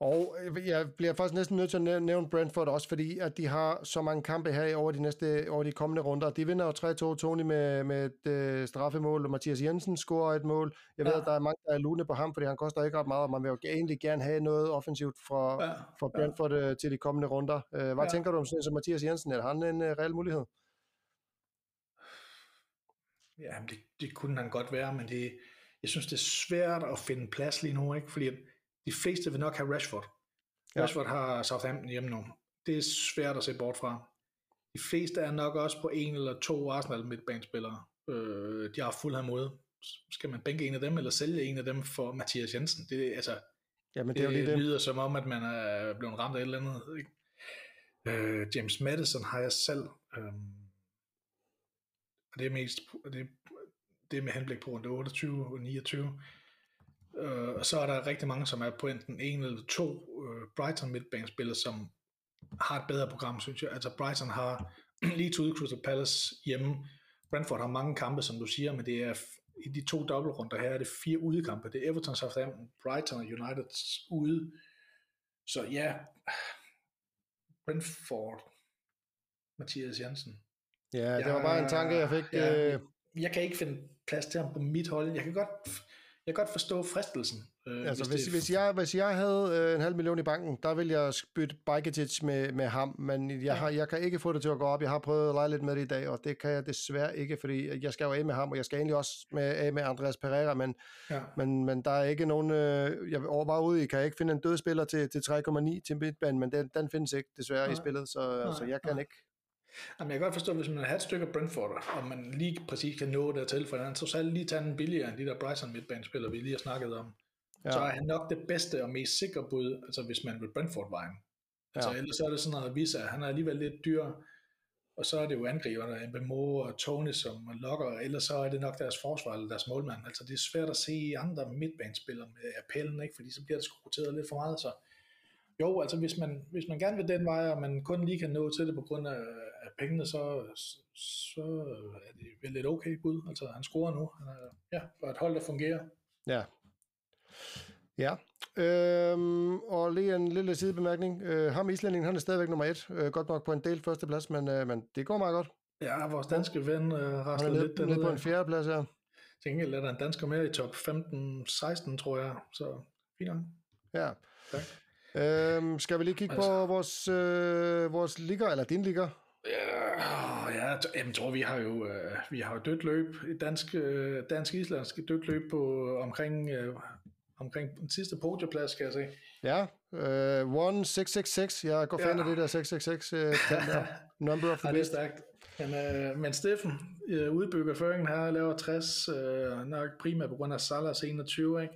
Og øh, jeg bliver faktisk næsten nødt til at næ- nævne Brentford også, fordi at de har så mange kampe her over de næste over de kommende runder. De vinder jo 3-2 Tony med, med et øh, straffemål, og Mathias Jensen scorer et mål. Jeg ved, Ja. at der er mange, der er lune på ham, fordi han koster ikke ret meget, og man vil jo egentlig gerne have noget offensivt fra, Ja, fra Brentford øh, til de kommende runder. Øh, hvad Ja. tænker du om sådan som Mathias Jensen? Er han en øh, reel mulighed? Ja, det, det kunne han godt være, men det, jeg synes, det er svært at finde plads lige nu, ikke? fordi de fleste vil nok have Rashford. Ja. Ja. Rashford har Southampton hjemme nu. Det er svært at se bort fra. De fleste er nok også på en eller to Arsenal midtbanespillere. Øh, de har Fulham ude. Skal man bænke en af dem, eller sælge en af dem for Mathias Jensen? Det, er- altså, Jamen, det det, er jo det lyder som om, at man er blevet ramt af et eller andet. Ikke? Øh, James Madison har jeg selv. Øhm, og det er mest det, det med henblik på runde 28 og 29. Øh, og så er der rigtig mange, som er på enten en eller to øh, Brighton midtbanespillere, som har et bedre program, synes jeg. Altså Brighton har [CLEARS THROAT] lige ude Crystal Palace hjemme. Brentford har mange kampe, som du siger, men det er i de to dobbeltrunder her er det fire udekampe. Det er Everton, Southampton, Brighton og United ude. Så ja, [SIGHS] Brentford, Mathias Jensen. Ja, det var bare en tanke, jeg fik. Ja, Øh, jeg kan ikke finde plads til ham på mit hold. Jeg kan godt, jeg kan godt forstå fristelsen. Øh, Altså, hvis, det- hvis, jeg, hvis jeg havde øh, en halv million i banken, der ville jeg bytte Bajketic med, med ham, men jeg, Ja. har, jeg kan ikke få det til at gå op. Jeg har prøvet at lege lidt med det i dag, og det kan jeg desværre ikke, fordi jeg skal jo af med ham, og jeg skal egentlig også med, af med Andreas Pereira, men, ja. men, men der er ikke nogen... Øh, jeg var ude i, kan jeg ikke finde en død spiller til, til 3,9 til midtbanen, men den, den findes ikke desværre Nej. i spillet, så, Nej, så jeg kan nej. ikke. Jamen, jeg kan godt forstå, hvis man har et stykke Brentford, og man lige præcis kan nå dertil, for han så selv lige tage en billigere end de der Brighton midtbanespillere, vi lige har snakket om. Ja. Så er han nok det bedste og mest sikre bud, altså hvis man vil Brentford-vejen. Altså Ja. ellers så er det sådan noget at vise, at han er alligevel lidt dyr, og så er det jo angriberne, Mbemo og Tony, som lokker, ellers så er det nok deres forsvar eller deres målmand. Altså det er svært at se andre midtbanespillere med appellen, ikke? fordi så bliver det skruteret lidt for meget. Så jo, altså hvis man, hvis man gerne vil den vej, og man kun lige kan nå til det på grund af, af pengene, så, så er det vel et okay bud. Altså han scorer nu, han er, ja, og et hold, der fungerer. Ja. Ja. Øhm, og lige en lille sidebemærkning. Øh, ham islændingen, han er stadigvæk nummer et. Øh, godt nok på en del førsteplads, men, øh, men det går meget godt. Ja, vores danske ven øh, Han er nede, lidt nede på dernede. en fjerdeplads her. Til gengæld er der en dansker mere i top 15-16, tror jeg. Så fint nok. Ja. Tak. Øhm, skal vi lige kigge på Altså- vores, øh, vores liga, eller din liga? Ja, ja jamen, tror vi har jo øh, vi har jo dødt løb, et dansk, øh, dansk islandsk dødt løb på omkring øh, omkring den sidste podieplads, skal jeg se. Ja, øh, 1666. Jeg går fan Ja. af det der 666. Øh, [LAUGHS] der. Number of the Ja, det er stærkt. Men, øh, men Steffen øh, udbygger føringen her, laver 60, øh, nok primært på grund af Salas 21, ikke?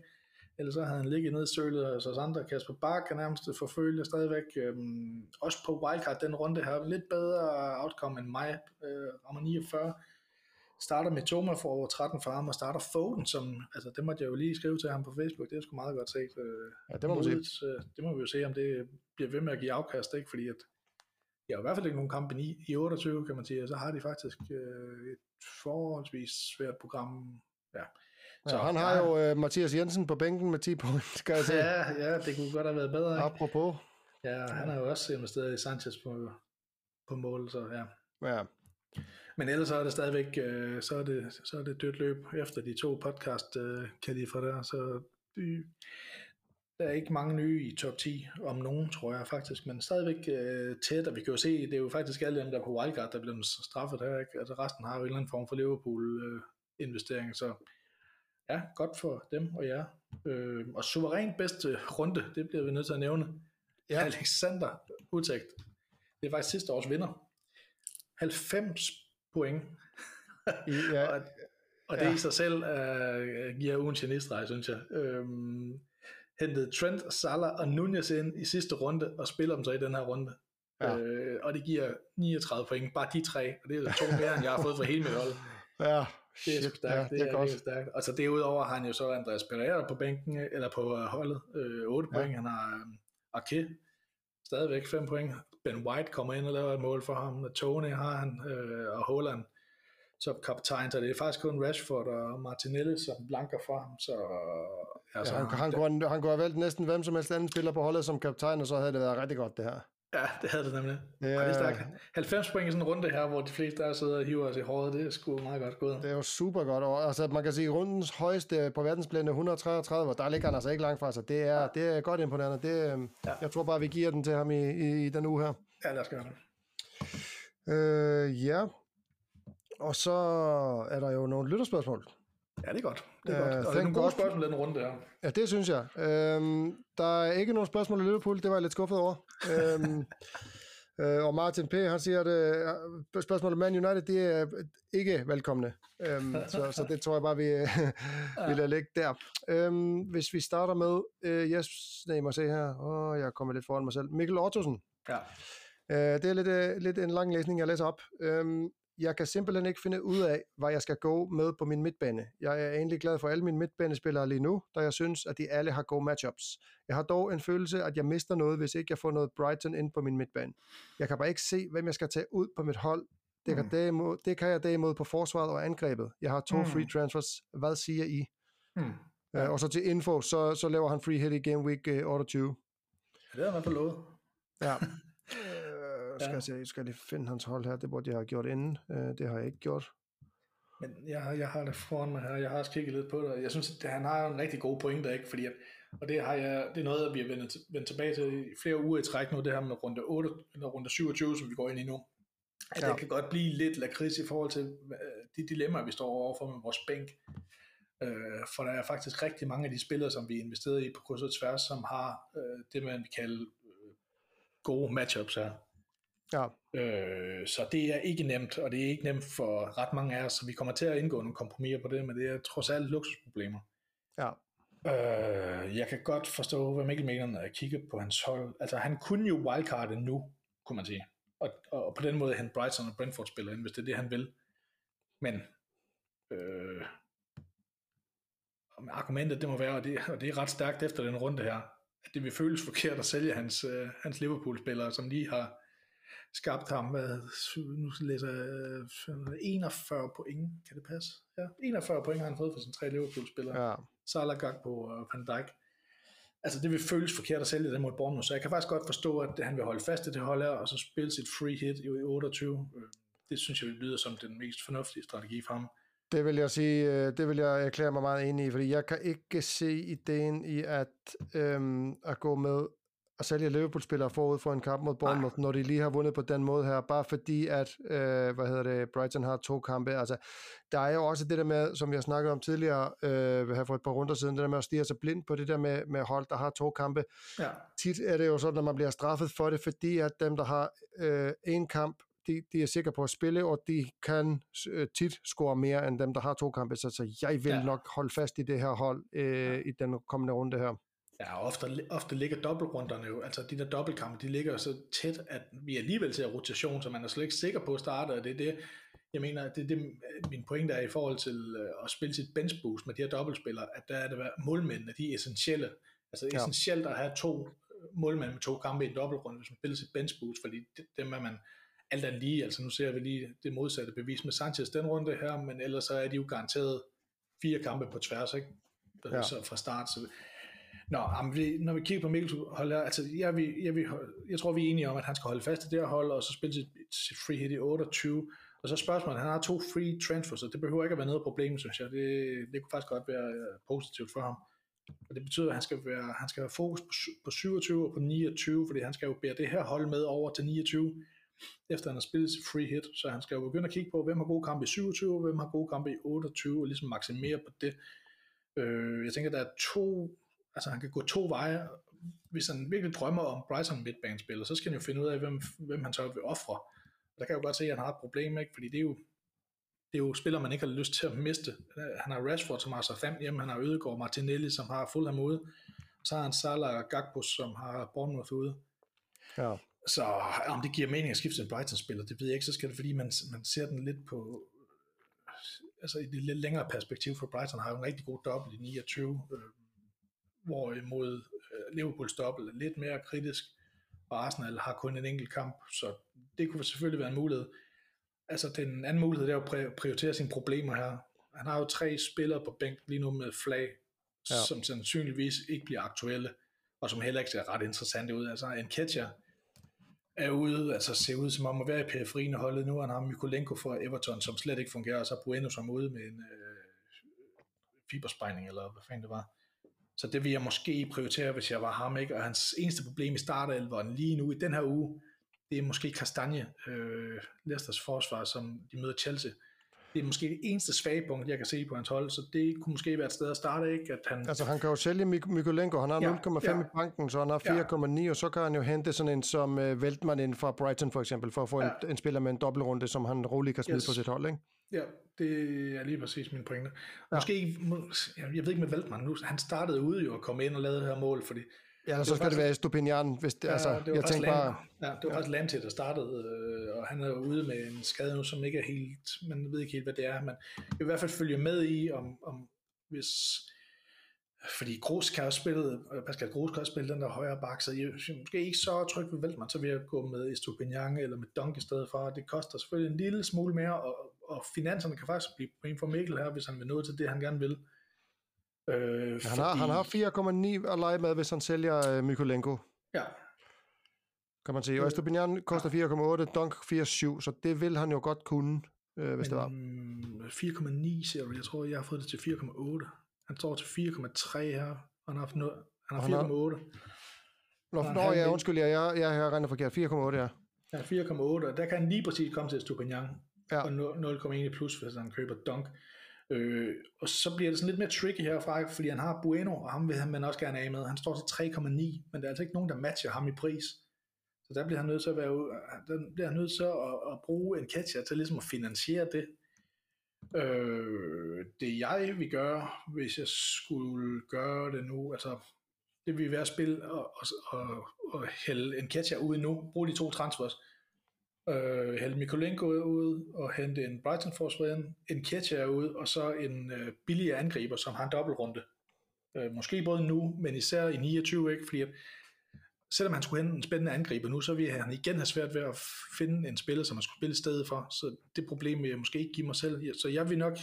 Ellers så havde han ligget ned i sølet, og så andre Kasper Bak kan nærmest forfølge stadigvæk. Øhm, også på wildcard den runde her, lidt bedre outcome end mig, øh, rammer 49. Starter med Toma for over 13 for ham, og starter Foden, som, altså det måtte jeg jo lige skrive til ham på Facebook, det er sgu meget godt set. Øh, Ja, det må sige. modigt, øh, det må vi jo se, om det bliver ved med at give afkast, ikke? fordi at de har i hvert fald ikke nogen kampe i, i 28, kan man sige, og så har de faktisk øh, et forholdsvis svært program. Ja. Ja, han har jo øh, Mathias Jensen på bænken med 10 point, skal jeg se. Ja, ja, det kunne godt have været bedre. Ikke? Apropos. Ja, han har jo også investeret i Sanchez på, på mål, så ja. Ja. Men ellers så er det stadigvæk, øh, så, er det, så er det dødt løb efter de to podcast øh, kan de fra der, så de, der er ikke mange nye i top 10, om nogen tror jeg faktisk, men stadigvæk øh, tæt, og vi kan jo se, det er jo faktisk alle dem, der er på wildcard, der bliver straffet her, ikke? altså resten har jo en eller anden form for Liverpool øh, investering, så ja, godt for dem og jer. Øh, og suverænt bedste runde, det bliver vi nødt til at nævne. Ja. Alexander Utægt. Det er faktisk sidste års vinder. 90 point. Ja, [LAUGHS] Og, og det Ja. i sig selv uh, giver ugen genistreg, synes jeg. Øhm, hentede Trent, Salah og Nunez ind i sidste runde, og spiller dem så i den her runde. Ja. Øh, og det giver 39 point, bare de tre, og det er to mere, end jeg har fået for hele mit hold. [LAUGHS] Ja, det er Shit, stærkt, ja, det, det er, godt. stærkt. Og så derudover har han jo så Andreas Pereira på bænken, eller på holdet, øh, 8 ja. point, han har øh, Arke, stadigvæk 5 point, Ben White kommer ind og laver et mål for ham, Tony har han, øh, og Holland som kaptajn, så det er faktisk kun Rashford og Martinelli, som blanker for ham, så... Altså, ja, han, han, kunne, han kunne have valgt næsten hvem som helst anden spiller på holdet som kaptajn, og så havde det været rigtig godt det her. Ja, det havde det nemlig. Ja. Og det er 90 point i sådan en runde her, hvor de fleste der sidder og hiver os i håret, det er sgu meget godt gået. Det er jo super godt. Og, altså, man kan sige, rundens højeste på verdensblændende 133, der ligger han altså ikke langt fra sig. Det er, ja. det er godt imponerende. Det, øhm, ja. Jeg tror bare, vi giver den til ham i, i, i den uge her. Ja, lad os gøre det. Øh, ja, og så er der jo nogle lytterspørgsmål. Ja, det er godt. Det er uh, godt. Og det er nogle gode spørgsmål i den runde her. Ja, det synes jeg. Øhm, der er ikke nogen spørgsmål i Liverpool, det var jeg lidt skuffet over. Øhm, øh, og Martin P., han siger, at øh, spørgsmålet om Man United, det er ikke velkomne. Øhm, så, så det tror jeg bare, vi, [LAUGHS] vi lader ligge der. Øhm, hvis vi starter med, øh, yes, nej, må se her. Åh, jeg kommer lidt foran mig selv. Mikkel Ottosen. Ja. Øh, det er lidt, øh, lidt en lang læsning, jeg læser op. Øhm, jeg kan simpelthen ikke finde ud af, hvad jeg skal gå med på min midtbane. Jeg er egentlig glad for alle mine midtbanespillere lige nu, da jeg synes, at de alle har gode matchups. Jeg har dog en følelse, at jeg mister noget, hvis ikke jeg får noget Brighton ind på min midtbane. Jeg kan bare ikke se, hvem jeg skal tage ud på mit hold. Det kan, mm. derimod, det kan jeg derimod på forsvaret og angrebet. Jeg har to mm. free transfers. Hvad siger I? Mm. Uh, og så til info, så, så laver han free hit i game week uh, 28. Ja, det er man på lovet. Ja. [LAUGHS] skal, ja. jeg, se, skal lige finde hans hold her. Det burde jeg have gjort inden. Uh, det har jeg ikke gjort. Men jeg, jeg har det foran mig her. Jeg har også kigget lidt på det. Jeg synes, at han har en rigtig god point der, ikke? Fordi at, og det, har jeg, det er noget, vi har vendt, vendt tilbage til i flere uger i træk nu, det her med runde 8, eller runde 27, som vi går ind i nu. At ja. det kan godt blive lidt lakrids i forhold til de dilemmaer, vi står overfor med vores bænk. Øh, for der er faktisk rigtig mange af de spillere, som vi investerede i på kryds og tværs, som har øh, det, man vil kalde øh, gode matchups her. Ja. Øh, så det er ikke nemt, og det er ikke nemt for ret mange af os, så vi kommer til at indgå nogle kompromiser på det, men det er trods alt luksusproblemer. Ja. Øh, jeg kan godt forstå, hvad Mikkel mener, når jeg kigger på hans hold. Altså, han kunne jo wildcarde nu, kunne man sige. Og, og på den måde han Brighton og Brentford spiller ind, hvis det er det, han vil. Men øh, argumentet, det må være, og det, og det er ret stærkt efter den runde her, at det vil føles forkert at sælge hans, øh, hans Liverpool-spillere, som lige har skabt ham med, nu læser jeg, 41 point, kan det passe? Ja, 41 point har han fået for sine tre Liverpool-spillere. Ja. Salah, Gakpo og Van Dijk. Altså det vil føles forkert at sælge det mod Bournemouth, så jeg kan faktisk godt forstå, at han vil holde fast i det hold her, og så spille sit free hit i 28. Det synes jeg lyder som den mest fornuftige strategi for ham. Det vil jeg sige, øh, det vil jeg erklære mig meget enig i, fordi jeg kan ikke se ideen i at, øhm, at gå med at sælge Liverpool-spillere forud for en kamp mod Bournemouth, når de lige har vundet på den måde her, bare fordi at, øh, hvad hedder det, Brighton har to kampe. Altså, der er jo også det der med, som vi har snakket om tidligere, øh, her for et par runder siden, det der med at stige sig blind på det der med, med hold, der har to kampe. Ja. Tit er det jo sådan, at man bliver straffet for det, fordi at dem, der har øh, en kamp, de, de er sikre på at spille, og de kan øh, tit score mere end dem, der har to kampe. Så, så jeg vil ja. nok holde fast i det her hold øh, ja. i den kommende runde her. Ja, ofte, ofte ligger dobbeltrunderne jo, altså de der dobbeltkampe, de ligger så tæt, at vi alligevel ser rotation, så man er slet ikke sikker på at starte, og det er det, jeg mener, det er det, min pointe er i forhold til øh, at spille sit bench boost med de her dobbeltspillere, at der er det målmændene, de er essentielle. Altså ja. essentielt at have to øh, målmænd med to kampe i en dobbeltrunde, hvis man spiller sit bench boost, fordi det, dem er man alt andet lige, altså nu ser vi lige det modsatte bevis med Sanchez den runde her, men ellers så er de jo garanteret fire kampe på tværs, ikke? Ja. Så fra start, så Nå, jamen, vi, når vi kigger på Mikkel holder, altså jeg, vi, jeg, vi, jeg tror, vi er enige om, at han skal holde fast i det her hold, og så spille sit, sit free hit i 28. Og så spørgsmålet, han har to free transfers, så det behøver ikke at være noget problem, synes jeg. Det, det kunne faktisk godt være øh, positivt for ham. Og det betyder, at han skal, være, han skal have fokus på, på 27 og på 29, fordi han skal jo bære det her hold med over til 29, efter han har spillet sit free hit. Så han skal jo begynde at kigge på, hvem har gode kampe i 27, og hvem har gode kampe i 28, og ligesom maksimere på det. Øh, jeg tænker, der er to altså han kan gå to veje. Hvis han virkelig drømmer om Brighton midtbanespiller, så skal han jo finde ud af, hvem, hvem han så vil ofre. Og der kan jeg jo godt se, at han har et problem, ikke? fordi det er jo, det er jo spillere, man ikke har lyst til at miste. Han har Rashford, som har fem hjemme, han har Ødegaard Martinelli, som har Fulham ude, Så har han Salah og Gakpo, som har Bournemouth ude. Ja. Så om det giver mening at skifte en Brighton-spiller, det ved jeg ikke, så skal det, fordi man, man ser den lidt på, altså i det lidt længere perspektiv, for Brighton har jo en rigtig god dobbelt i 29, øh, hvorimod øh, Liverpools dobbelt er lidt mere kritisk, og Arsenal har kun en enkelt kamp, så det kunne selvfølgelig være en mulighed. Altså den anden mulighed, det er at prioritere sine problemer her. Han har jo tre spillere på bænk lige nu med flag, ja. som sandsynligvis ikke bliver aktuelle, og som heller ikke ser ret interessante ud. Altså en catcher er ude, altså ser ud som om at være i periferien af holdet nu. Han har Mykolenko for Everton, som slet ikke fungerer, og så Bueno som ude med en øh, fiberspejning, eller hvad fanden det var. Så det vil jeg måske prioritere, hvis jeg var ham, ikke? Og hans eneste problem i startelveren lige nu i den her uge, det er måske Kastanje, øh, Leicesters forsvar, som de møder Chelsea. Det er måske det eneste svage punkt, jeg kan se på hans hold, så det kunne måske være et sted at starte, ikke? At han... Altså han kan jo sælge Mik- Mykolenko, han har Ja, 0,5 ja. i banken, så han har 4,9, ja. og så kan han jo hente sådan en som uh, Veltman ind fra Brighton for eksempel, for at få ja. en, en spiller med en dobbeltrunde, som han roligt kan smide yes. på sit hold, ikke? Ja, det er lige præcis min pointe. Måske, ikke- jeg ved ikke med Valdman nu, han startede ude jo og kom ind og lavede det her mål, fordi Ja, og så skal det være Stupinian, hvis det, altså, Ja, det var jeg tænker bare, Ja, det var ja. faktisk Lamptey, der startede, øh, og han er jo ude med en skade nu, som ikke er helt, man ved ikke helt, hvad det er, men jeg vil i hvert fald følge med i, om, om hvis, fordi Gros kan også spille, øh, Pascal Gros kan også spille den der højre bak, så jeg er måske ikke så tryg ved Veltman, så vil jeg gå med Estupinian eller med Dunk i stedet for, det koster selvfølgelig en lille smule mere, og, og finanserne kan faktisk blive en for Mikkel her, hvis han vil nå til det, han gerne vil. Øh, han har, han har 4,9 at lege med, hvis han sælger uh, Mykolenko, Ja, kan man sige. Og Stupinian koster 4,8, Dunk 4,7, så det vil han jo godt kunne, øh, hvis det var. Men 4,9 ser du. Jeg tror, jeg har fået det til 4,8. Han står til 4,3 her. og Han har noget. Han har Han har- 4,8. Nå, nå ja, undskyld, jeg, jeg, jeg har regnet forkert. 4,8, ja. Har 4,8, og der kan han lige præcis komme til Stupinian. Ja. Og 0,1 plus, hvis han køber dunk. Øh, og så bliver det sådan lidt mere tricky herfra, fordi han har Bueno, og ham vil han man også gerne af med. Han står til 3,9, men der er altså ikke nogen, der matcher ham i pris. Så der bliver han nødt til at, være, der bliver han nødt til at, at bruge en catcher til ligesom at finansiere det. Øh, det jeg vil gøre, hvis jeg skulle gøre det nu, altså det vil være at spille og, og, og, og hælde en catcher ud nu, bruge de to transfers, øh, hælde Mikolenko ud og hente en Brighton forsvarer, en catcher ud, og så en øh, billigere angriber, som har en dobbeltrunde. Øh, måske både nu, men især i 29, ikke? fordi at, selvom han skulle hente en spændende angriber nu, så vil han igen have svært ved at finde en spiller, som han skulle spille stedet for. Så det problem vil jeg måske ikke give mig selv. Så jeg vil nok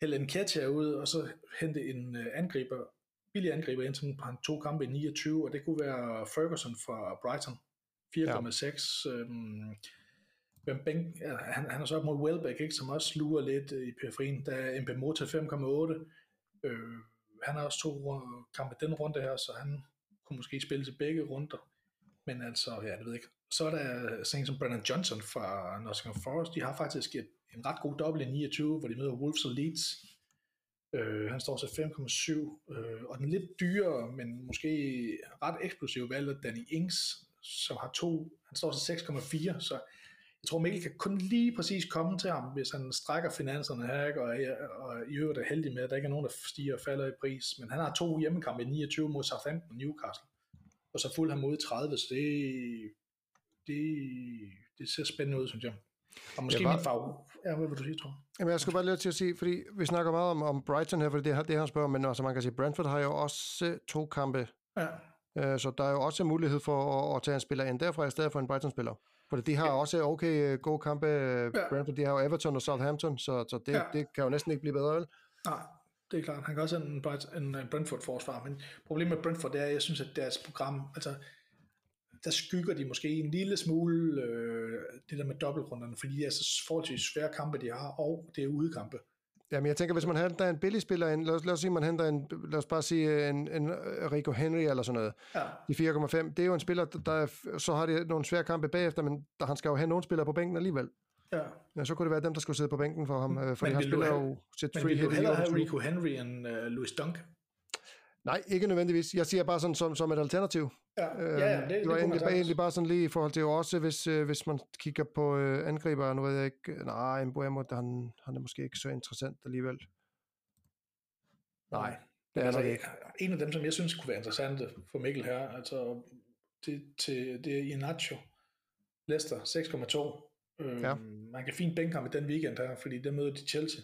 hælde en Ketcher ud, og så hente en øh, angriber, billig angriber ind, som han to kampe i 29, og det kunne være Ferguson fra Brighton, 4,6. Ja. Øhm, Hvem Beng, han, han er så op mod Welbeck, ikke, som også lurer lidt øh, i periferien. Der er Mbemo til 5,8. Øh, han har også to kampe den runde her, så han kunne måske spille til begge runder. Men altså, ja, det ved jeg ikke. Så er der sådan som Brennan Johnson fra Nottingham Forest. De har faktisk et, en ret god dobbelt i 29, hvor de møder Wolves og Leeds. Øh, han står til 5,7, øh, og den lidt dyrere, men måske ret eksplosive valg Danny Ings, som har to, han står til 6,4, så jeg tror Mikkel kan kun lige præcis komme til ham, hvis han strækker finanserne her, ikke? Og, og i øvrigt er heldig med, at der ikke er nogen, der stiger og falder i pris, men han har to hjemmekampe i 29 mod Southampton og Newcastle, og så fuldt ham mod i 30, så det, det, det ser spændende ud, synes jeg. Og måske Ja, var- min favorit. Ja, hvad vil du sige, tror Jamen, jeg skulle bare lige til at sige, fordi vi snakker meget om, om Brighton her, fordi det, er- det han spørger, men altså, man kan sige, Brentford har jo også to kampe, Ja, så der er jo også mulighed for at, at tage en spiller ind derfra, i stedet for en Brighton-spiller. For de har også okay øh, gode kampe, ja. Brentford, de har jo Everton og Southampton, så, så det, Ja. ja. det kan jo næsten ikke blive bedre, vel? Nej, det er klart. Han kan også en, Bright- en, en Brentford-forsvar, men problemet med Brentford det er, at jeg synes, at deres program, altså, der skygger de måske en lille smule øh, det der med dobbeltrunderne, fordi det er så forholdsvis svære kampe, de har, og det er udekampe. Jamen, jeg tænker, hvis man henter en billig spiller ind, lad os, lad os sige, man henter en, lad os bare sige en, en Rico Henry eller sådan noget, Ja, de 4,5, det er jo en spiller, der, er, så har de nogle svære kampe bagefter, men der, han skal jo have nogle spillere på bænken alligevel. ja. Ja, så kunne det være dem, der skulle sidde på bænken for ham, øh, fordi Men han vil du spiller jo Men free vil du hit i hellere have. Rico Henry end uh, Louis Dunk? Nej, ikke nødvendigvis. Jeg siger bare sådan som, som et alternativ. Ja, Øh, ja, ja det, det, det var egentlig, bare, egentlig bare sådan lige i forhold til også, hvis, øh, hvis man kigger på øh, angriber, nu ved jeg ikke, øh, nej, Mbuemo, han, han er måske ikke så interessant alligevel. Nej. Det er altså, nok ikke. en af dem, som jeg synes kunne være interessante for Mikkel her, altså det, til, det er Inacho. Leicester 6,2. Øh, Ja. Man kan fint bænke ham i den weekend her, fordi der møder de Chelsea.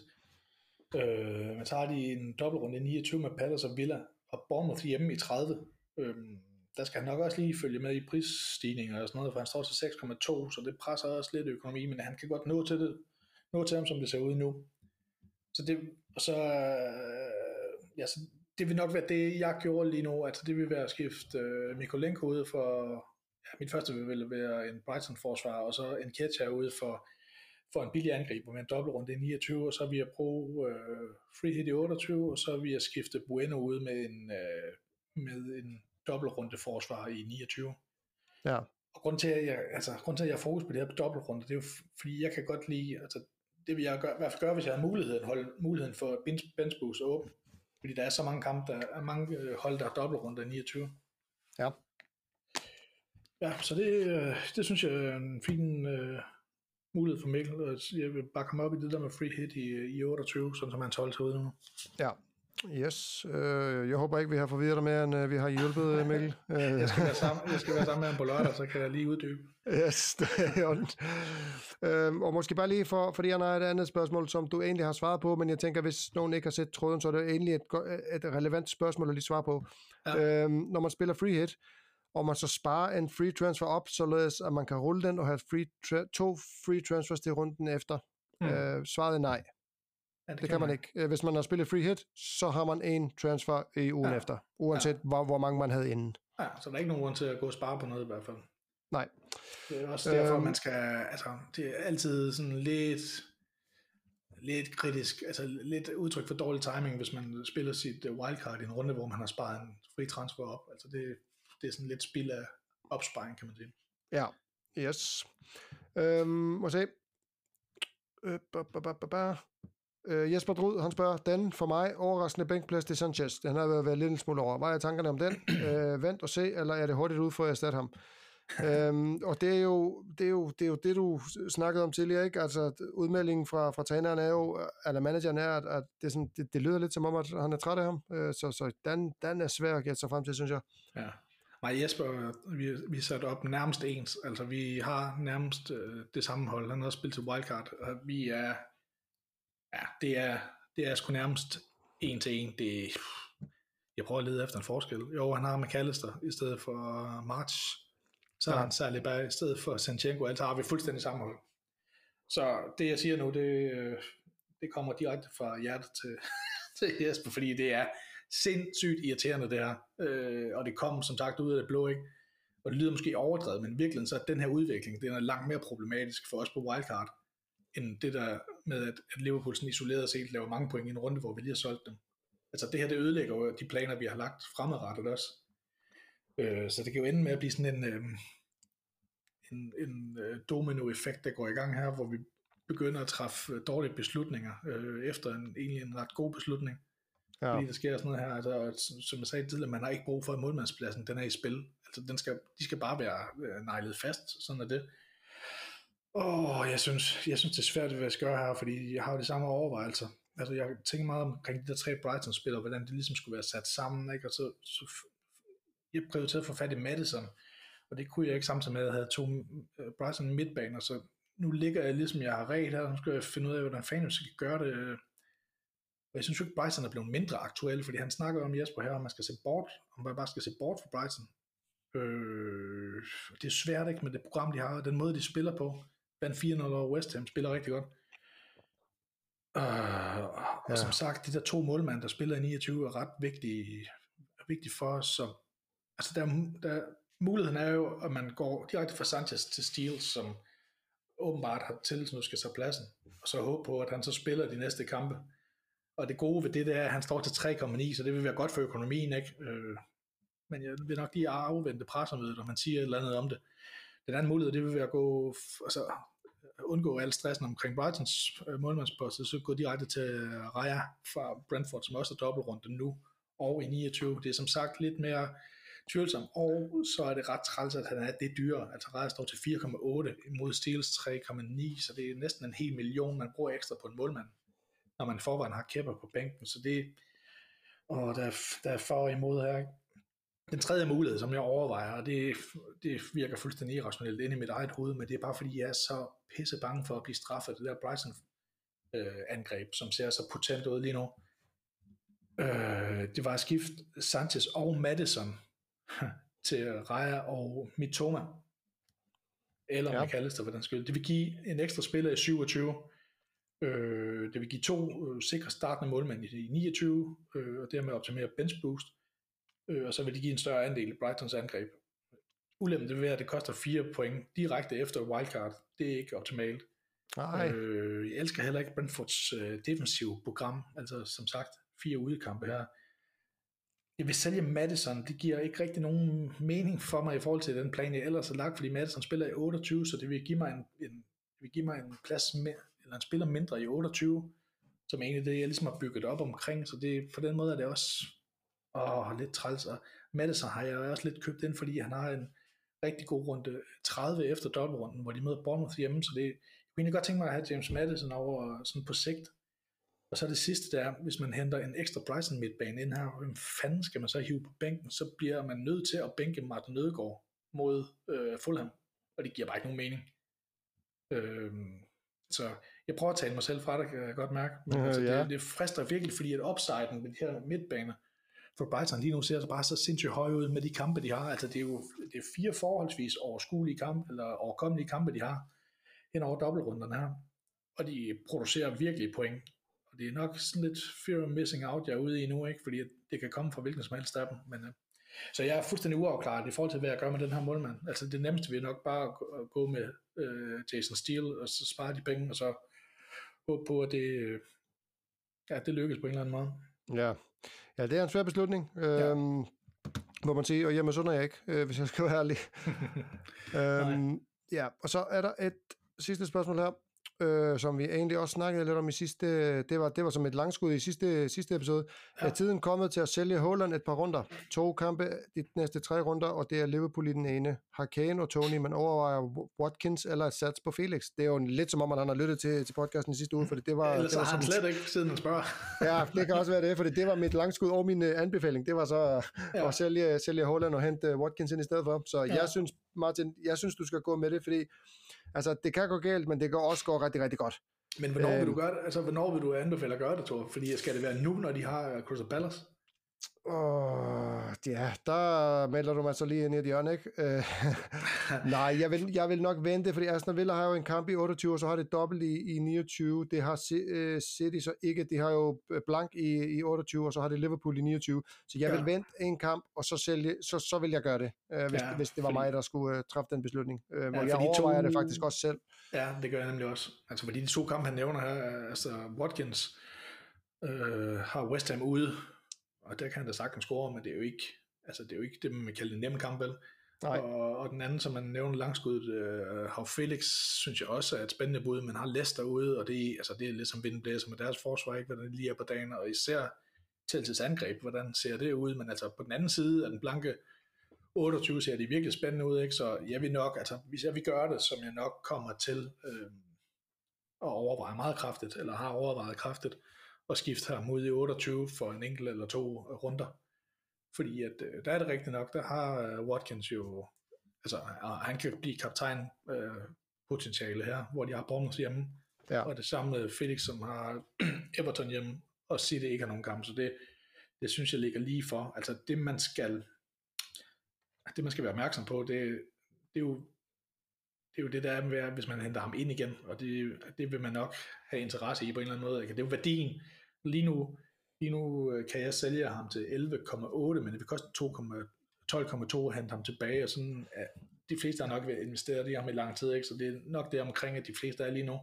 Øh, man tager de en dobbeltrunde i 29 med Palace og Villa, og Bournemouth hjemme i 30. Øhm, der skal han nok også lige følge med i prisstigninger og sådan noget, for han står til 6,2, så det presser også lidt økonomi, men han kan godt nå til det, nå til ham, som det ser ud nu. Så det, og så, øh, ja, så det vil nok være det, jeg gjorde lige nu, altså det vil være at skifte øh, Mikolenko ud for, ja, mit første vil være en Brighton-forsvar, og så en Ketcher ud for, for en billig angriber med en dobbeltrunde i 29, og så jeg bruge øh, free hit i 28, og så jeg skifte Bueno ud med en, øh, med en dobbeltrunde forsvar i 29. Ja. Og grund til, at jeg, altså, grund til, at jeg har fokus på det her dobbeltrunde, det er jo, fordi jeg kan godt lide, altså, det vil jeg gøre, i hvert fald gøre, hvis jeg har muligheden, holde muligheden for bench, bench boost åben. Fordi der er så mange kampe, der er mange øh, hold, der har dobbeltrunde i 29. Ja. Ja, så det, øh, det synes jeg er en fin øh, mulighed for Mikkel. og Jeg vil bare komme op i det der med free hit i, i 28, sådan som han 12 sig ud nu. Ja. Yes. Øh, jeg håber ikke, vi har forvirret dig mere, end øh, vi har hjulpet, øh, Mikkel. [LAUGHS] Jeg skal være sammen, jeg skal være sammen med ham på lørdag, så kan jeg lige uddybe. Yes, [LAUGHS] det er orden. Øhm, og måske bare lige for, fordi han har et andet spørgsmål, som du egentlig har svaret på, men jeg tænker, hvis nogen ikke har set tråden, så er det egentlig et, et relevant spørgsmål at lige svare på. Ja. Øhm, når man spiller free hit, og man så sparer en free transfer op, således at man kan rulle den og have free tra- to free transfers til runden efter. Mm. Øh, svaret er nej. Ja, Det kan man ikke. Øh, Hvis man har spillet free hit, så har man en transfer i ugen Ja. ja. efter, uanset ja. hvor, hvor mange man havde inden. Ja, så der er ikke nogen grund til at gå og spare på noget i hvert fald. Nej. Det er også derfor, Øhm. man skal, altså, det er altid sådan lidt, lidt kritisk, altså lidt udtryk for dårlig timing, hvis man spiller sit øh, wildcard i en runde, hvor man har sparet en fri transfer op. Altså det, det er sådan lidt spild af opsparing, kan man sige. Ja, yes. Øhm, må se. Øh, ba, ba, ba, ba, ba. Øh, Jesper Drud, han spørger, den for mig overraskende bænkplads til Sanchez. Den har været, været lidt en smule over. Hvad er tankerne om den? [CLEARS THROAT] Øh, vent og se, eller er det hurtigt ud for at erstatte ham? [LAUGHS] øhm, og det er, jo, det, er jo, det er jo det, du snakkede om tidligere, ikke? Altså, udmeldingen fra, fra træneren er jo, eller manageren er, at, at det, er sådan, det, det lyder lidt som om, at han er træt af ham. Øh, så så den, den er svær at gætte sig frem til, synes jeg. Ja. Nej, Jesper, vi, vi er sat op nærmest ens. Altså, vi har nærmest øh, det samme hold. Han har også spillet til wildcard, og vi er, ja, det er, det er sgu nærmest en til en. Det, jeg prøver at lede efter en forskel. Jo, han har McAllister i stedet for March. Så har Ja. han bare i stedet for Sanchenko, altså har vi fuldstændig samme hold. Så det, jeg siger nu, det, øh, det kommer direkte fra hjertet til, [LAUGHS] til Jesper, fordi det er sindssygt irriterende det her. Øh, og det kom som sagt ud af det blå, ikke? Og det lyder måske overdrevet, men virkelig så er den her udvikling, den er langt mere problematisk for os på wildcard, end det der med, at, at Liverpool sådan isoleret set laver mange point i en runde, hvor vi lige har solgt dem. Altså det her, det ødelægger jo de planer, vi har lagt fremadrettet også. Øh, så det kan jo ende med at blive sådan en, øh, en, en øh, domino-effekt, der går i gang her, hvor vi begynder at træffe dårlige beslutninger, øh, efter en, egentlig en ret god beslutning. Ja. Fordi der sker sådan noget her, altså, som- som jeg sagde tidligere, man har ikke brug for, at målmandspladsen den er i spil. Altså, den skal, de skal bare være øh, nejlet fast, sådan er det. Åh, jeg synes, jeg synes, det er svært, hvad jeg skal gøre her, fordi jeg har jo de samme overvejelser. Altså, jeg tænker meget omkring de der tre Brighton-spillere, hvordan det ligesom skulle være sat sammen, ikke? Og så, så jeg prioriterede at få fat i Madison, og det kunne jeg ikke samtidig med, at jeg havde to øh, Brighton midtbaner, så nu ligger jeg ligesom, jeg har ret her, nu skal jeg finde ud af, hvordan fanden jeg skal gøre det. Øh, og jeg synes jo ikke, Brighton er blevet mindre aktuel, fordi han snakker om Jesper her, om man skal se bort, om man bare skal se bort fra Brighton. Øh, det er svært ikke med det program, de har, og den måde, de spiller på. Van 4-0 over West Ham spiller rigtig godt. Øh, og Ja. som sagt, de der to målmænd, der spiller i 29, er ret vigtige, er vigtige for os. Så, altså der, er- der, muligheden er jo, at man går direkte fra Sanchez til Steele, som åbenbart har til, nu skal tage pladsen, og så håbe på, at han så spiller de næste kampe. Og det gode ved det, det er, at han står til 3,9, så det vil være godt for økonomien, ikke? Øh, men jeg vil nok lige afvente pressemødet, og man siger et eller andet om det. Den anden mulighed, det vil være at gå, altså, undgå al stressen omkring Brightons øh, målmandspost, så gå direkte til øh, Raja fra Brentford, som også er dobbeltrunde nu, og i 29. Det er som sagt lidt mere tvivlsomt, og så er det ret træls, at han er det dyre. Altså Raja står til 4,8 mod Steels 3,9, så det er næsten en hel million, man bruger ekstra på en målmand, når man forvejen har kæpper på bænken. Så det, og der, er- der er for og imod her. Den tredje mulighed, som jeg overvejer, og det, det virker fuldstændig irrationelt inde i mit eget hoved, men det er bare fordi, jeg er så pisse bange for at blive straffet. Det der Bryson øh, angreb, som ser så potent ud lige nu. Øh, det var at skifte Sanchez og Madison [LAUGHS] til Raja og Mitoma. Eller ja. McAllister for den skyld. Det vil give en ekstra spiller i 27. Øh, det vil give to øh, sikre startende målmænd i 29, øh, og dermed optimere bench boost. Øh, og så vil det give en større andel i Brightons angreb. Ulempen det vil være, at det koster 4 point direkte efter wildcard. Det er ikke optimalt. Nej, Øh, jeg elsker heller ikke Brentfords øh, defensive program, altså som sagt, fire udekampe her. Jeg vil sælge Madison, det giver ikke rigtig nogen mening for mig i forhold til den plan, jeg ellers har lagt, fordi Madison spiller i 28, så det vil give mig en, en, vil give mig en plads med, eller han spiller mindre i 28, som er ligesom egentlig det, jeg ligesom har bygget op omkring, så det, på den måde er det også åh, lidt træls, og Madison har jeg også lidt købt ind, fordi han har en rigtig god runde 30 efter dobbeltrunden, hvor de møder Bournemouth hjemme, så det, jeg kunne egentlig godt tænke mig at have James Madison over sådan på sigt. Og så det sidste der, hvis man henter en ekstra Bryson midtbane ind her, hvem fanden skal man så hive på bænken? Så bliver man nødt til at bænke Martin Nødgaard mod øh, Fulham, og det giver bare ikke nogen mening. Øh, så jeg prøver at tale mig selv fra det, kan jeg godt mærke. Men Øh, altså, ja. det, det frister virkelig, fordi at upsiden med de her midtbaner for Brighton lige nu ser så bare så sindssygt høj ud med de kampe, de har. Altså det er jo det er fire forholdsvis overskuelige kampe, eller overkommelige kampe, de har hen over dobbeltrunderne her. Og de producerer virkelig point. Og det er nok sådan lidt fear of missing out, jeg er ude i nu, ikke? fordi det kan komme fra hvilken som helst af dem. Men, øh, så jeg er fuldstændig uafklaret i forhold til, hvad jeg gør med den her målmand. Altså det nemmeste vil nok bare at gå- at gå med øh, Jason Steele, og så spare de penge, og så håbe på, at det, ja, det lykkes på en eller anden måde. ja. ja, det er en svær beslutning, øhm, må man sige, og hjemme sunder jeg ikke, øh, hvis jeg skal være ærlig. [LAUGHS] øhm, ja, og så er der et sidste spørgsmål her, øh, som vi egentlig også snakkede lidt om i sidste, det var, det var som et langskud i sidste, sidste episode. Ja. Er tiden kommet til at sælge Holland et par runder? To kampe de næste tre runder, og det er Liverpool i den ene. Har Kane og Tony, man overvejer Watkins eller et sats på Felix? Det er jo lidt som om, at han har lyttet til, til podcasten i sidste uge, for det var... Ellers det var har han slet ikke, siden han spørger. [LAUGHS] Ja, det kan også være det, for det var mit langskud og min øh, anbefaling. Det var så ja. At sælge, sælge Holland og hente øh, Watkins ind i stedet for. Så. Ja. jeg synes, Martin, jeg synes, du skal gå med det, fordi altså, det kan gå galt, men det kan også gå rigtig, rigtig godt. Men hvornår vil Øhm. du gøre det? Altså, hvornår vil du anbefale at gøre det, Thor? Fordi skal det være nu, når de har Crystal Palace? Åh, ja, der melder du mig så lige ind i et hjørne, ikke? Øh, [LAUGHS] nej, jeg vil, jeg vil nok vente, fordi Aston Villa har jo en kamp i 28, og så har det dobbelt i, i 29. Det har øh, City så ikke. De har jo øh, blank i, i 28, og så har det Liverpool i 29. Så jeg Ja. vil vente en kamp, og så, sælge, så, så vil jeg gøre det, øh, hvis, Ja, hvis det var fordi- mig, der skulle øh, træffe den beslutning. Øh, hvor Ja, jeg fordi overvejer to- det faktisk også selv. Ja, det gør jeg nemlig også. Altså, fordi de to kampe, han nævner her, er- altså Watkins øh, har West Ham ude, og der kan han da sagtens score, men det er jo ikke, altså, det er jo ikke det, man vil kalde en nem kamp, vel? Nej. Og, og, den anden, som man nævner langskuddet, øh, har Felix, synes jeg også er et spændende bud, men har Leicester ude, og det, altså, det er lidt som vinden blæser med deres forsvar, ikke, hvordan det lige er på dagen, og især Chelsea's angreb, hvordan ser det ud, men altså på den anden side af den blanke 28 ser det virkelig spændende ud, ikke? så jeg vil nok, altså hvis jeg vil gøre det, som jeg nok kommer til øh, at overveje meget kraftigt, eller har overvejet kraftigt, at skifte ham ud i 28 for en enkelt eller to runder. Fordi at, øh, der er det rigtigt nok, der har øh, Watkins jo, altså og han kan blive kaptajn øh, potentiale her, hvor de har Bournemouth hjemme, Ja. og det samme med Felix, som har [CLEARS THROAT] Everton hjemme, og City ikke har nogen kamp, så det, det synes jeg ligger lige for. Altså det man skal, det man skal være opmærksom på, det, det er jo det er jo det, der er med, hvis man henter ham ind igen, og det, det vil man nok have interesse i på en eller anden måde. ikke? Det er jo værdien. Lige nu, lige nu øh, kan jeg sælge ham til 11,8, men det vil koste 2,12,2 at hente ham tilbage, og sådan, ja, de fleste har nok været investeret i ham i lang tid, ikke? så det er nok det omkring, at de fleste er lige nu.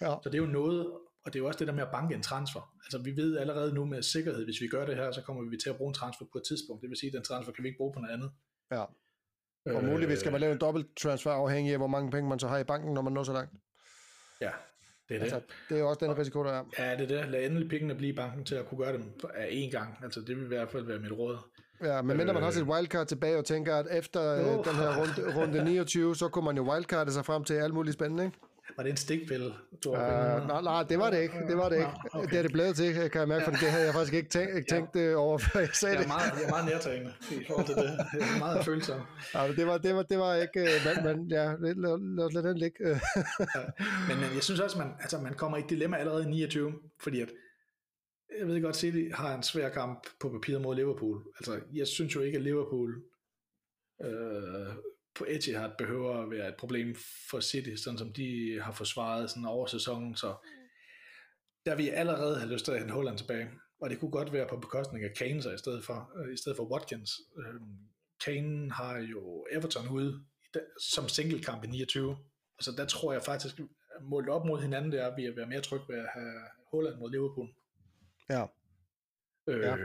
Ja. Så det er jo noget, og det er jo også det der med at banke en transfer. Altså vi ved allerede nu med sikkerhed, hvis vi gør det her, så kommer vi til at bruge en transfer på et tidspunkt. Det vil sige, at den transfer kan vi ikke bruge på noget andet. Ja. Og muligvis skal man lave en dobbelt transfer afhængig af, hvor mange penge man så har i banken, når man når så langt. Ja, det er det. Altså, det er jo også den risiko, der er. Ja, det er det. Lad endelig pengene blive i banken til at kunne gøre det af én gang. Altså, det vil i hvert fald være mit råd. Ja, men mindre man har sit wildcard tilbage og tænker, at efter øh, Oh. den her runde, runde 29, så kunne man jo wildcarde sig frem til alt muligt spændende, ikke? Var det en stikpille? Du Uh, nej, nej, det var det ikke. Det var det ikke. Nå, okay. Det er det blevet til, kan jeg mærke, for det havde jeg faktisk ikke tænkt, ikke tænkt ja. over, før jeg sagde Jeg er det. meget, jeg er meget nærtagende i forhold til det. Jeg er meget følsom. Ja, men det, var, det, var, det var ikke... øh, Men, men ja, lad, lad, lad, den ligge. Men, men jeg synes også, man, altså, man kommer i et dilemma allerede i 29, fordi at, jeg ved godt, City har en svær kamp på papiret mod Liverpool. Altså, jeg synes jo ikke, at Liverpool øh, på Etihad behøver at være et problem for City, sådan som de har forsvaret sådan over sæsonen, så der vil jeg allerede have lyst til at hente Holland tilbage. Og det kunne godt være på bekostning af Kane så i stedet for, øh, i stedet for Watkins. Øh, Kane har jo Everton ude som singlekamp i 29, så der tror jeg faktisk, målt op mod hinanden, det er, at vi er være mere trygge ved at have Holland mod Liverpool. Ja. Ja.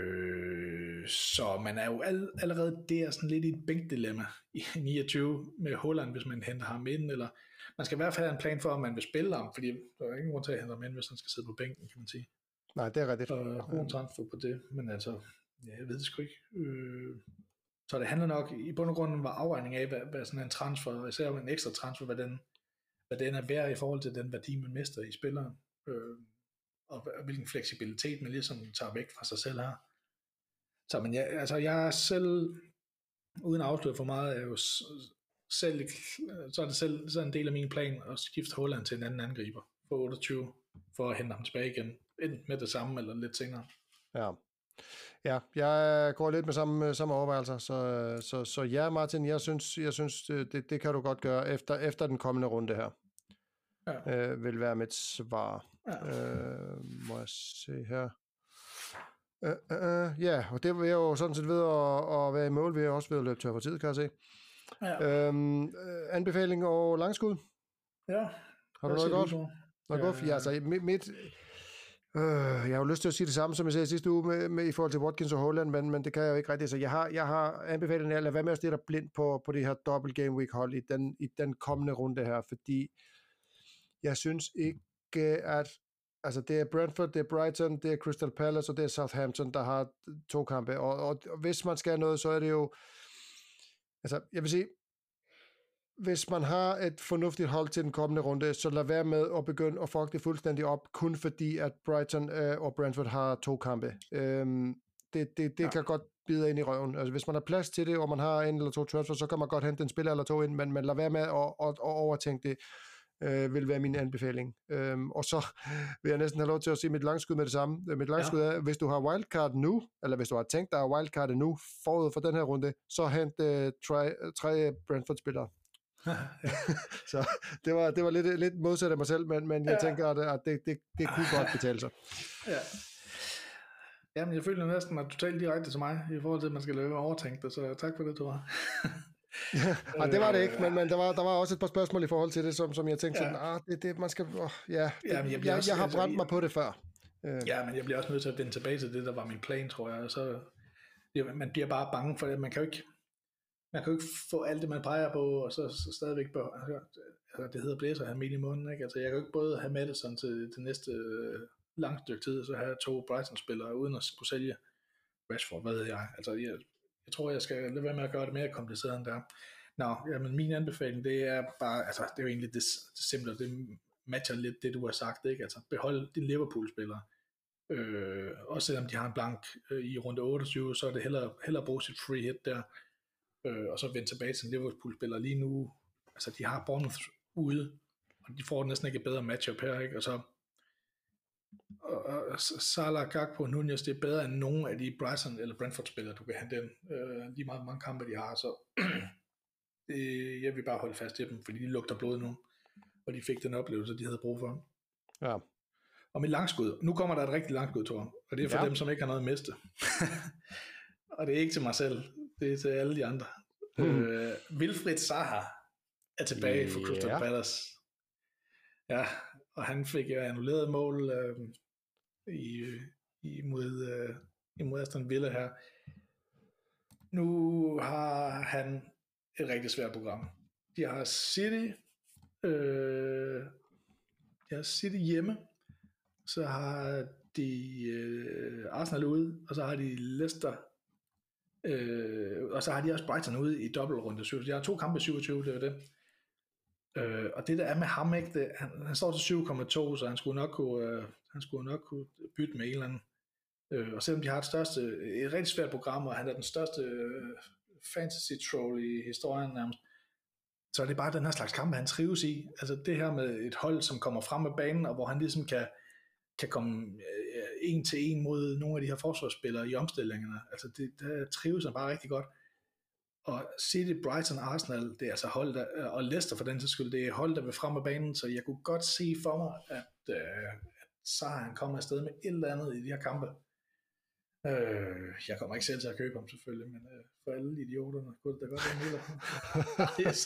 Øh, så man er jo all, allerede der sådan lidt i et bænkdilemma i [LAUGHS] 29 med Holland, hvis man henter ham ind, eller man skal i hvert fald have en plan for, om man vil spille ham, fordi der er ingen grund til at hente ham ind, hvis han skal sidde på bænken, kan man sige. Nej, det er rigtigt. Og god transfer på det, men altså, ja, jeg ved det sgu ikke. Øh, så det handler nok, i bund og grund var afvejning af, hvad, hvad sådan en transfer, især en ekstra transfer, hvad den, hvad den er værd i forhold til den værdi, man mister i spilleren. Øh, og hvilken fleksibilitet man ligesom tager væk fra sig selv her. Så men jeg, altså jeg er selv, uden at afsløre for meget, er jo selv, så er det selv så er en del af min plan at skifte Holland til en anden angriber for 28, for at hente ham tilbage igen. Enten med det samme, eller lidt senere. Ja. Ja, jeg går lidt med samme, samme overvejelser, så, så, så ja, Martin, jeg synes, jeg synes det, det, det kan du godt gøre efter, efter den kommende runde her. Ja. Øh, vil være mit svar. Ja. Øh, må jeg se her. Øh, øh, øh, ja, og det vil jeg jo sådan set ved at, at være i mål, ved også ved at løbe tør for tid, kan jeg se. Ja. Øhm, øh, anbefaling og langskud. ja. Har du noget godt? Noget Ja, godt? Ja, altså, mit, mit øh, jeg har jo lyst til at sige det samme, som jeg sagde sidste uge med, med, i forhold til Watkins og Holland, men, men det kan jeg jo ikke rigtigt. Så jeg har, jeg har anbefalet at lade være med at stirre blind på, på det her dobbelt game week hold i den, i den kommende runde her, fordi jeg synes ikke, at altså det er Brentford, det er Brighton, det er Crystal Palace og det er Southampton, der har to kampe, og, og, og hvis man skal noget, så er det jo, altså jeg vil sige, hvis man har et fornuftigt hold til den kommende runde, så lad være med at begynde at fuck det fuldstændig op, kun fordi at Brighton øh, og Brentford har to kampe. Øhm, det det, det Ja. kan godt bide ind i røven. Altså, hvis man har plads til det, og man har en eller to transfer, så kan man godt hente en spiller eller to ind, men, men lad være med at, at, at overtænke det, øh, vil være min anbefaling. Øhm, og så vil jeg næsten have lov til at sige mit langskud med det samme. Øh, Mit langskud ja. er, hvis du har wildcard nu, eller hvis du har tænkt dig at wildcard nu, forud for den her runde, så hent øh, tre, tre Brentford-spillere. [LAUGHS] [LAUGHS] Så det var, det var lidt, lidt modsat af mig selv, men, men jeg Ja. tænker, at, at det, det, det kunne godt betale sig. ja. Jamen, jeg føler næsten, du talte direkte til mig, i forhold til, at man skal lade overtænke det, så tak for det, Thor. [LAUGHS] [LAUGHS] Og det var det ikke, men, men der, var, der var også et par spørgsmål i forhold til det, som, som jeg tænkte Ja. sådan, ah, det, det, man skal, oh, ja, det, Jamen, jeg jeg, også- jeg har altså, brændt jeg- mig på det før. Øh, Ja, men jeg bliver også nødt til at vende tilbage til det, der var min plan, tror jeg. Og så, ja, man bliver bare bange for det. Man kan jo ikke, man kan jo ikke få alt det, man peger på, og så, så stadigvæk bør, altså, det hedder blæser have midt i munden. Ikke? Altså, jeg kan jo ikke både have Madison til det næste øh, langt stykke tid, og så have to Brighton-spillere, uden at skulle sælge Rashford, hvad ved jeg. Altså, jeg, jeg tror, jeg skal lade være med at gøre det mere kompliceret end der. Nå, jamen, min anbefaling, det er bare, altså, det er jo egentlig det, det simple, det matcher lidt det, du har sagt, ikke? Altså, behold din Liverpool-spillere. Øh, også selvom de har en blank øh, i runde 28, så er det hellere, hellere bruge sit free hit der, øh, og så vende tilbage til en Liverpool-spiller. Lige nu, altså de har Bournemouth ude, og de får næsten ikke et bedre matchup her, ikke? Og så og, og Salah, Gakpo, Nunez, det er bedre end nogen af de Brighton eller Brentford-spillere, du kan hente ind. Øh, lige meget hvor mange kampe de har, så [CLEARS THROAT] det, jeg vil bare holde fast i dem, fordi de lugter blod nu, og de fik den oplevelse, de havde brug for. ja. Og mit langskud. Nu kommer der et rigtig langskud, Thor. Og det er for ja. Dem, som ikke har noget at miste. [LAUGHS] og det er ikke til mig selv. Det er til alle de andre. Mm. Øh, Wilfried Zaha er tilbage for Crystal. Palace. Ja, og han fik jo annulleret mål øh, i, mod øh, imod Aston Villa her. Nu har han et rigtig svært program. De har City, øh, de har City hjemme, så har de øh, Arsenal ude, og så har de Leicester, øh, og så har de også Brighton ude i dobbeltrunde 27. De har to kampe i 27, det er det. Øh, og det der er med ham, ikke, det, han, han står til 7,2, så han skulle nok kunne, øh, han skulle nok kunne bytte med en eller anden. Øh, og selvom de har et, største, et rigtig svært program, og han er den største øh, fantasy troll i historien nærmest, så er det bare den her slags kamp, han trives i. Altså det her med et hold, som kommer frem af banen, og hvor han ligesom kan, kan komme øh, en til en mod nogle af de her forsvarsspillere i omstillingerne. Altså det, der trives han bare rigtig godt. Og City, Brighton, Arsenal, det er altså hold, der, og Leicester for den sags skyld, det er hold, der vil frem med banen, så jeg kunne godt se for mig, at, øh, at han kommet afsted med et eller andet i de her kampe. Øh, jeg kommer ikke selv til at købe ham selvfølgelig, men øh, for alle idioterne kunne det da godt være muligt. [LAUGHS] yes.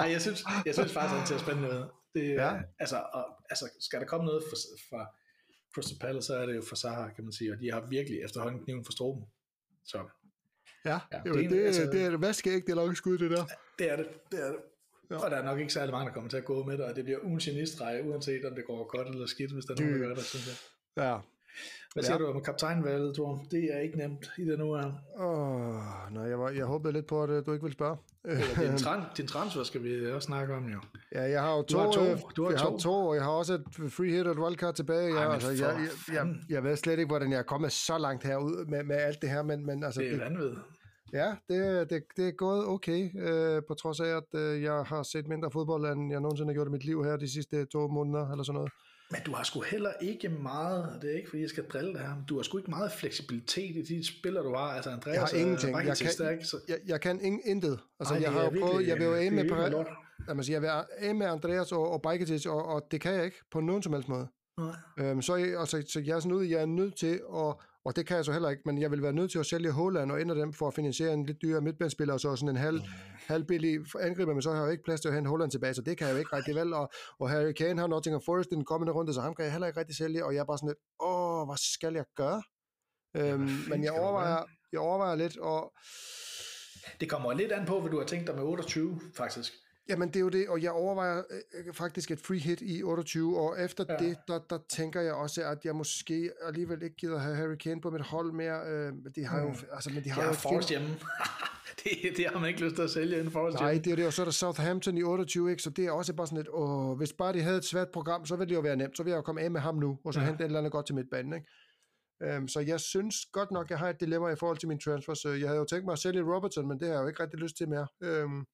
Ej, jeg synes, jeg synes faktisk, at det er spændende ud. Det, ja. altså, og, altså, skal der komme noget fra, fra Crystal Palace, så er det jo for Sahar, kan man sige, og de har virkelig efterhånden kniven for stroben. Så Ja, ja det, det, det, altså, det er hvad skal ikke det lange skud, det der. Det er det, det er det. Ja. Og der er nok ikke særlig mange, der kommer til at gå med det, og det bliver ugen genistreje, uanset om det går godt eller skidt, hvis der er nogen, der gør det, synes jeg. Ja, hvad siger ja. du om kaptajnvalget, Thor? Det er ikke nemt i den uge her. Åh, nej, jeg, var, jeg håbede lidt på, at øh, du ikke ville spørge. din, [LAUGHS] tran, din transfer skal vi også snakke om, jo. Ja, jeg har jo to. Du har to, øh, du har jeg to. har to, og jeg har også et free hit og et wildcard tilbage. Ej, jeg, altså, jeg, jeg, jeg, jeg, ved slet ikke, hvordan jeg er kommet så langt herud med, med alt det her, men, men altså... Det er vanvittigt. Ja, det, det, det er gået okay, øh, på trods af, at øh, jeg har set mindre fodbold, end jeg nogensinde har gjort i mit liv her de sidste to måneder, eller sådan noget. Men du har sgu heller ikke meget, det er ikke fordi jeg skal drille det her, men du har sgu ikke meget fleksibilitet i de spiller, du har. Altså Andreas jeg har ingenting. Jeg kan, stærk, så... jeg, jeg kan ingen, intet. Altså Ej, jeg har prøvet, jeg vil jo af med, jeg, sige, jeg vil af med Andreas og, og Bajketic, og, og det kan jeg ikke på nogen som helst måde. Nej. Øhm, så, altså, så jeg er sådan ude, jeg er nødt til at og det kan jeg så heller ikke, men jeg vil være nødt til at sælge Holland og ændre dem for at finansiere en lidt dyrere midtbanespiller, og så sådan en halv, mm. halv billig angriber, men så har jeg jo ikke plads til at hente Holland tilbage, så det kan jeg jo ikke rigtig vel. Og, og Harry Kane har Nottingham Forest i den kommende runde, så ham kan jeg heller ikke rigtig sælge, og jeg er bare sådan lidt, åh, hvad skal jeg gøre? Øhm, men jeg overvejer, jeg overvejer lidt, og... Det kommer lidt an på, hvad du har tænkt dig med 28, faktisk. Jamen det er jo det, og jeg overvejer øh, faktisk et free hit i 28, og efter ja. det, der, der tænker jeg også, at jeg måske alligevel ikke gider have Harry Kane på mit hold mere. Øh, de har mm. jo, altså, men de har jeg jo Forrest hjemme. [LAUGHS] det, det har man ikke lyst til at sælge inden Forrest Nej, det er det, og så er der Southampton i 28, ikke? så det er også bare sådan lidt, åh, hvis bare de havde et svært program, så ville det jo være nemt, så vil jeg jo komme af med ham nu, og så ja. hente et eller andet godt til midtbanen, ikke? Um, så jeg synes godt nok, jeg har et dilemma i forhold til min transfers. Jeg havde jo tænkt mig at sælge Robertson, men det har jeg jo ikke rigtig lyst til mere. Um,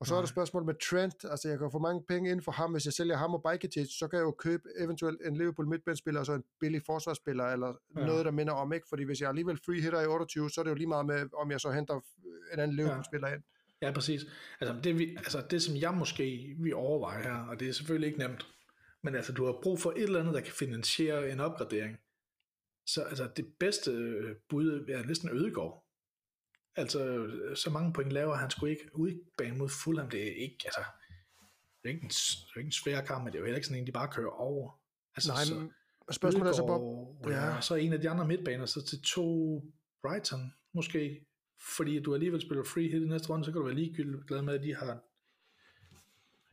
og så Nej. er der spørgsmål med Trent, altså jeg kan få mange penge ind for ham, hvis jeg sælger ham og Bajketic, så kan jeg jo købe eventuelt en Liverpool midtbandspiller, og så en billig forsvarsspiller, eller ja. noget, der minder om, ikke? Fordi hvis jeg alligevel free hitter i 28, så er det jo lige meget med, om jeg så henter en anden Liverpool-spiller ja. ind. Ja, præcis. Altså det, vi, altså det, som jeg måske vi overvejer her, og det er selvfølgelig ikke nemt, men altså du har brug for et eller andet, der kan finansiere en opgradering. Så altså det bedste bud er næsten Ødegård. Altså, så mange point laver han skulle ikke udbane mod Fulham. Det er ikke, altså, det er ikke en, det er ikke en svær kamp, men det er jo heller ikke sådan en, de bare kører over. Altså, Nej, men spørgsmålet er så bare... Ja. ja. så en af de andre midtbaner, så til to Brighton, måske, fordi du alligevel spiller free hit i næste runde, så kan du være ligegyldigt glad med, at de har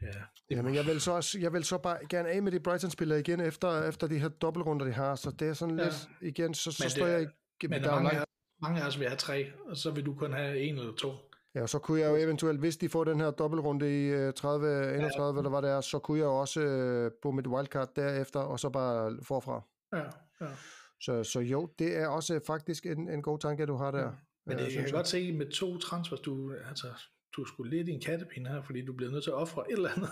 Ja, ja, men jeg vil så, også, jeg vil så bare gerne af med de Brighton-spillere igen, efter, efter de her dobbeltrunder, de har, så det er sådan ja. lidt, igen, så, så står jeg ikke... Men der er mange, mange af os vil have tre, og så vil du kun have en eller to. Ja, så kunne jeg jo eventuelt, hvis de får den her dobbeltrunde i 30, øh, 31, ja. eller hvad det er, så kunne jeg også øh, på mit wildcard derefter, og så bare forfra. Ja, ja. Så, så jo, det er også faktisk en, en god tanke, du har der. Ja. Men det, jeg kan godt se med to transfers, du, altså, du skulle lidt i en kattepine her, fordi du bliver nødt til at ofre et eller andet.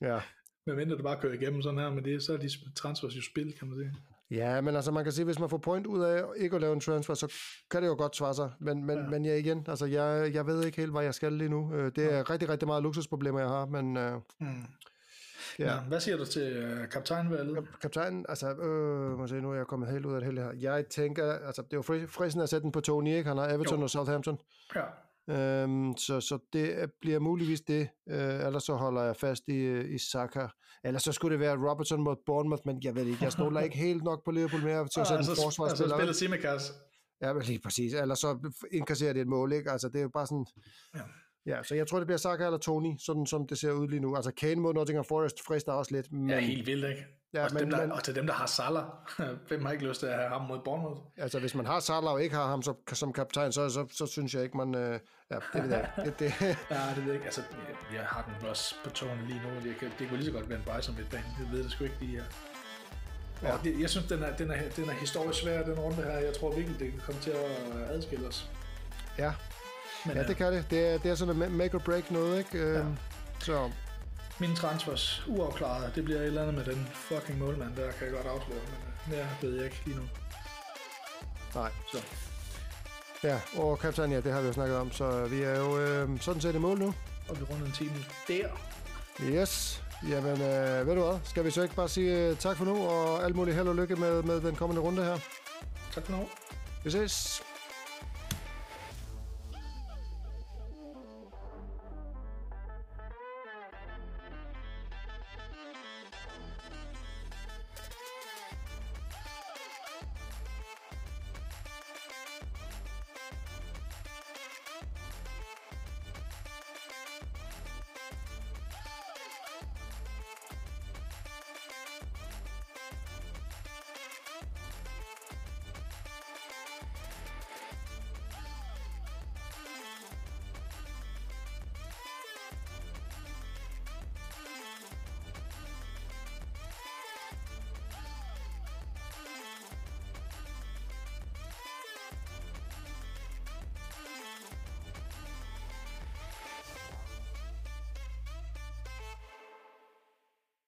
Ja. [LAUGHS] Men mindre du bare kører igennem sådan her, men det, så er de transfers jo spil, kan man sige. Ja, men altså man kan sige, hvis man får point ud af ikke at lave en transfer, så kan det jo godt svare sig. Men, men, ja. men ja, igen, altså jeg, jeg ved ikke helt, hvad jeg skal lige nu. Øh, det er ja. rigtig, rigtig meget luksusproblemer, jeg har, men... Uh, mm. Ja. ja. Hvad siger du til uh, kaptajnvalget? Kaptajnen, altså, øh, må se, nu er jeg kommet helt ud af det hele her. Jeg tænker, altså, det er jo fristen at sætte den på Tony, ikke? Han har Everton jo. og Southampton. Ja. Øhm, så, så det bliver muligvis det. Øh, ellers så holder jeg fast i, i Saka. Ellers så skulle det være Robertson mod Bournemouth, men jeg ved ikke, jeg stoler ikke helt nok på Liverpool mere til at sætte altså, en forsvarsspiller. Altså spiller Simikas. Ja, men lige præcis. Eller så indkasserer det et mål, ikke? Altså det er jo bare sådan... Ja. Ja, så jeg tror, det bliver Saka eller Tony, sådan som det ser ud lige nu. Altså Kane mod Nottingham Forest frister også lidt, men Ja, helt vildt, ikke? Ja, og, til men- dem, der, men- og til dem, der har Salah, [LAUGHS] hvem har ikke lyst til at have ham mod Bournemouth? altså, hvis man har Salah og ikke har ham som, som kaptajn, så, så, så synes jeg ikke, man... Øh, ja, det ved jeg ikke. Det, det, [LAUGHS] Ja, det ved jeg ikke. Altså, jeg, jeg har den også på tårne lige nu. Det, kan, det kunne lige så godt være en Bryson midtbane. Det ved det sgu ikke lige her. Ja. Ja. Det, jeg synes, den er, den, er, den er historisk svær, den runde her. Jeg tror virkelig, det kan komme til at adskille os. ja, Men ja, det kan det. Det er, det er sådan noget make or break noget, ikke? Øh, Ja. Så Mine transfers uafklarede, det bliver et eller andet med den fucking målmand der, kan jeg godt afsløre. Men øh, mere ved jeg ikke lige nu. nej. Så Ja, og kaptajn, ja, det har vi jo snakket om, så vi er jo øh, sådan set i mål nu. og vi runder en time der. Yes. Jamen, øh, ved du hvad? Skal vi så ikke bare sige øh, tak for nu, og alt muligt held og lykke med, med den kommende runde her? Tak for nu. Vi ses.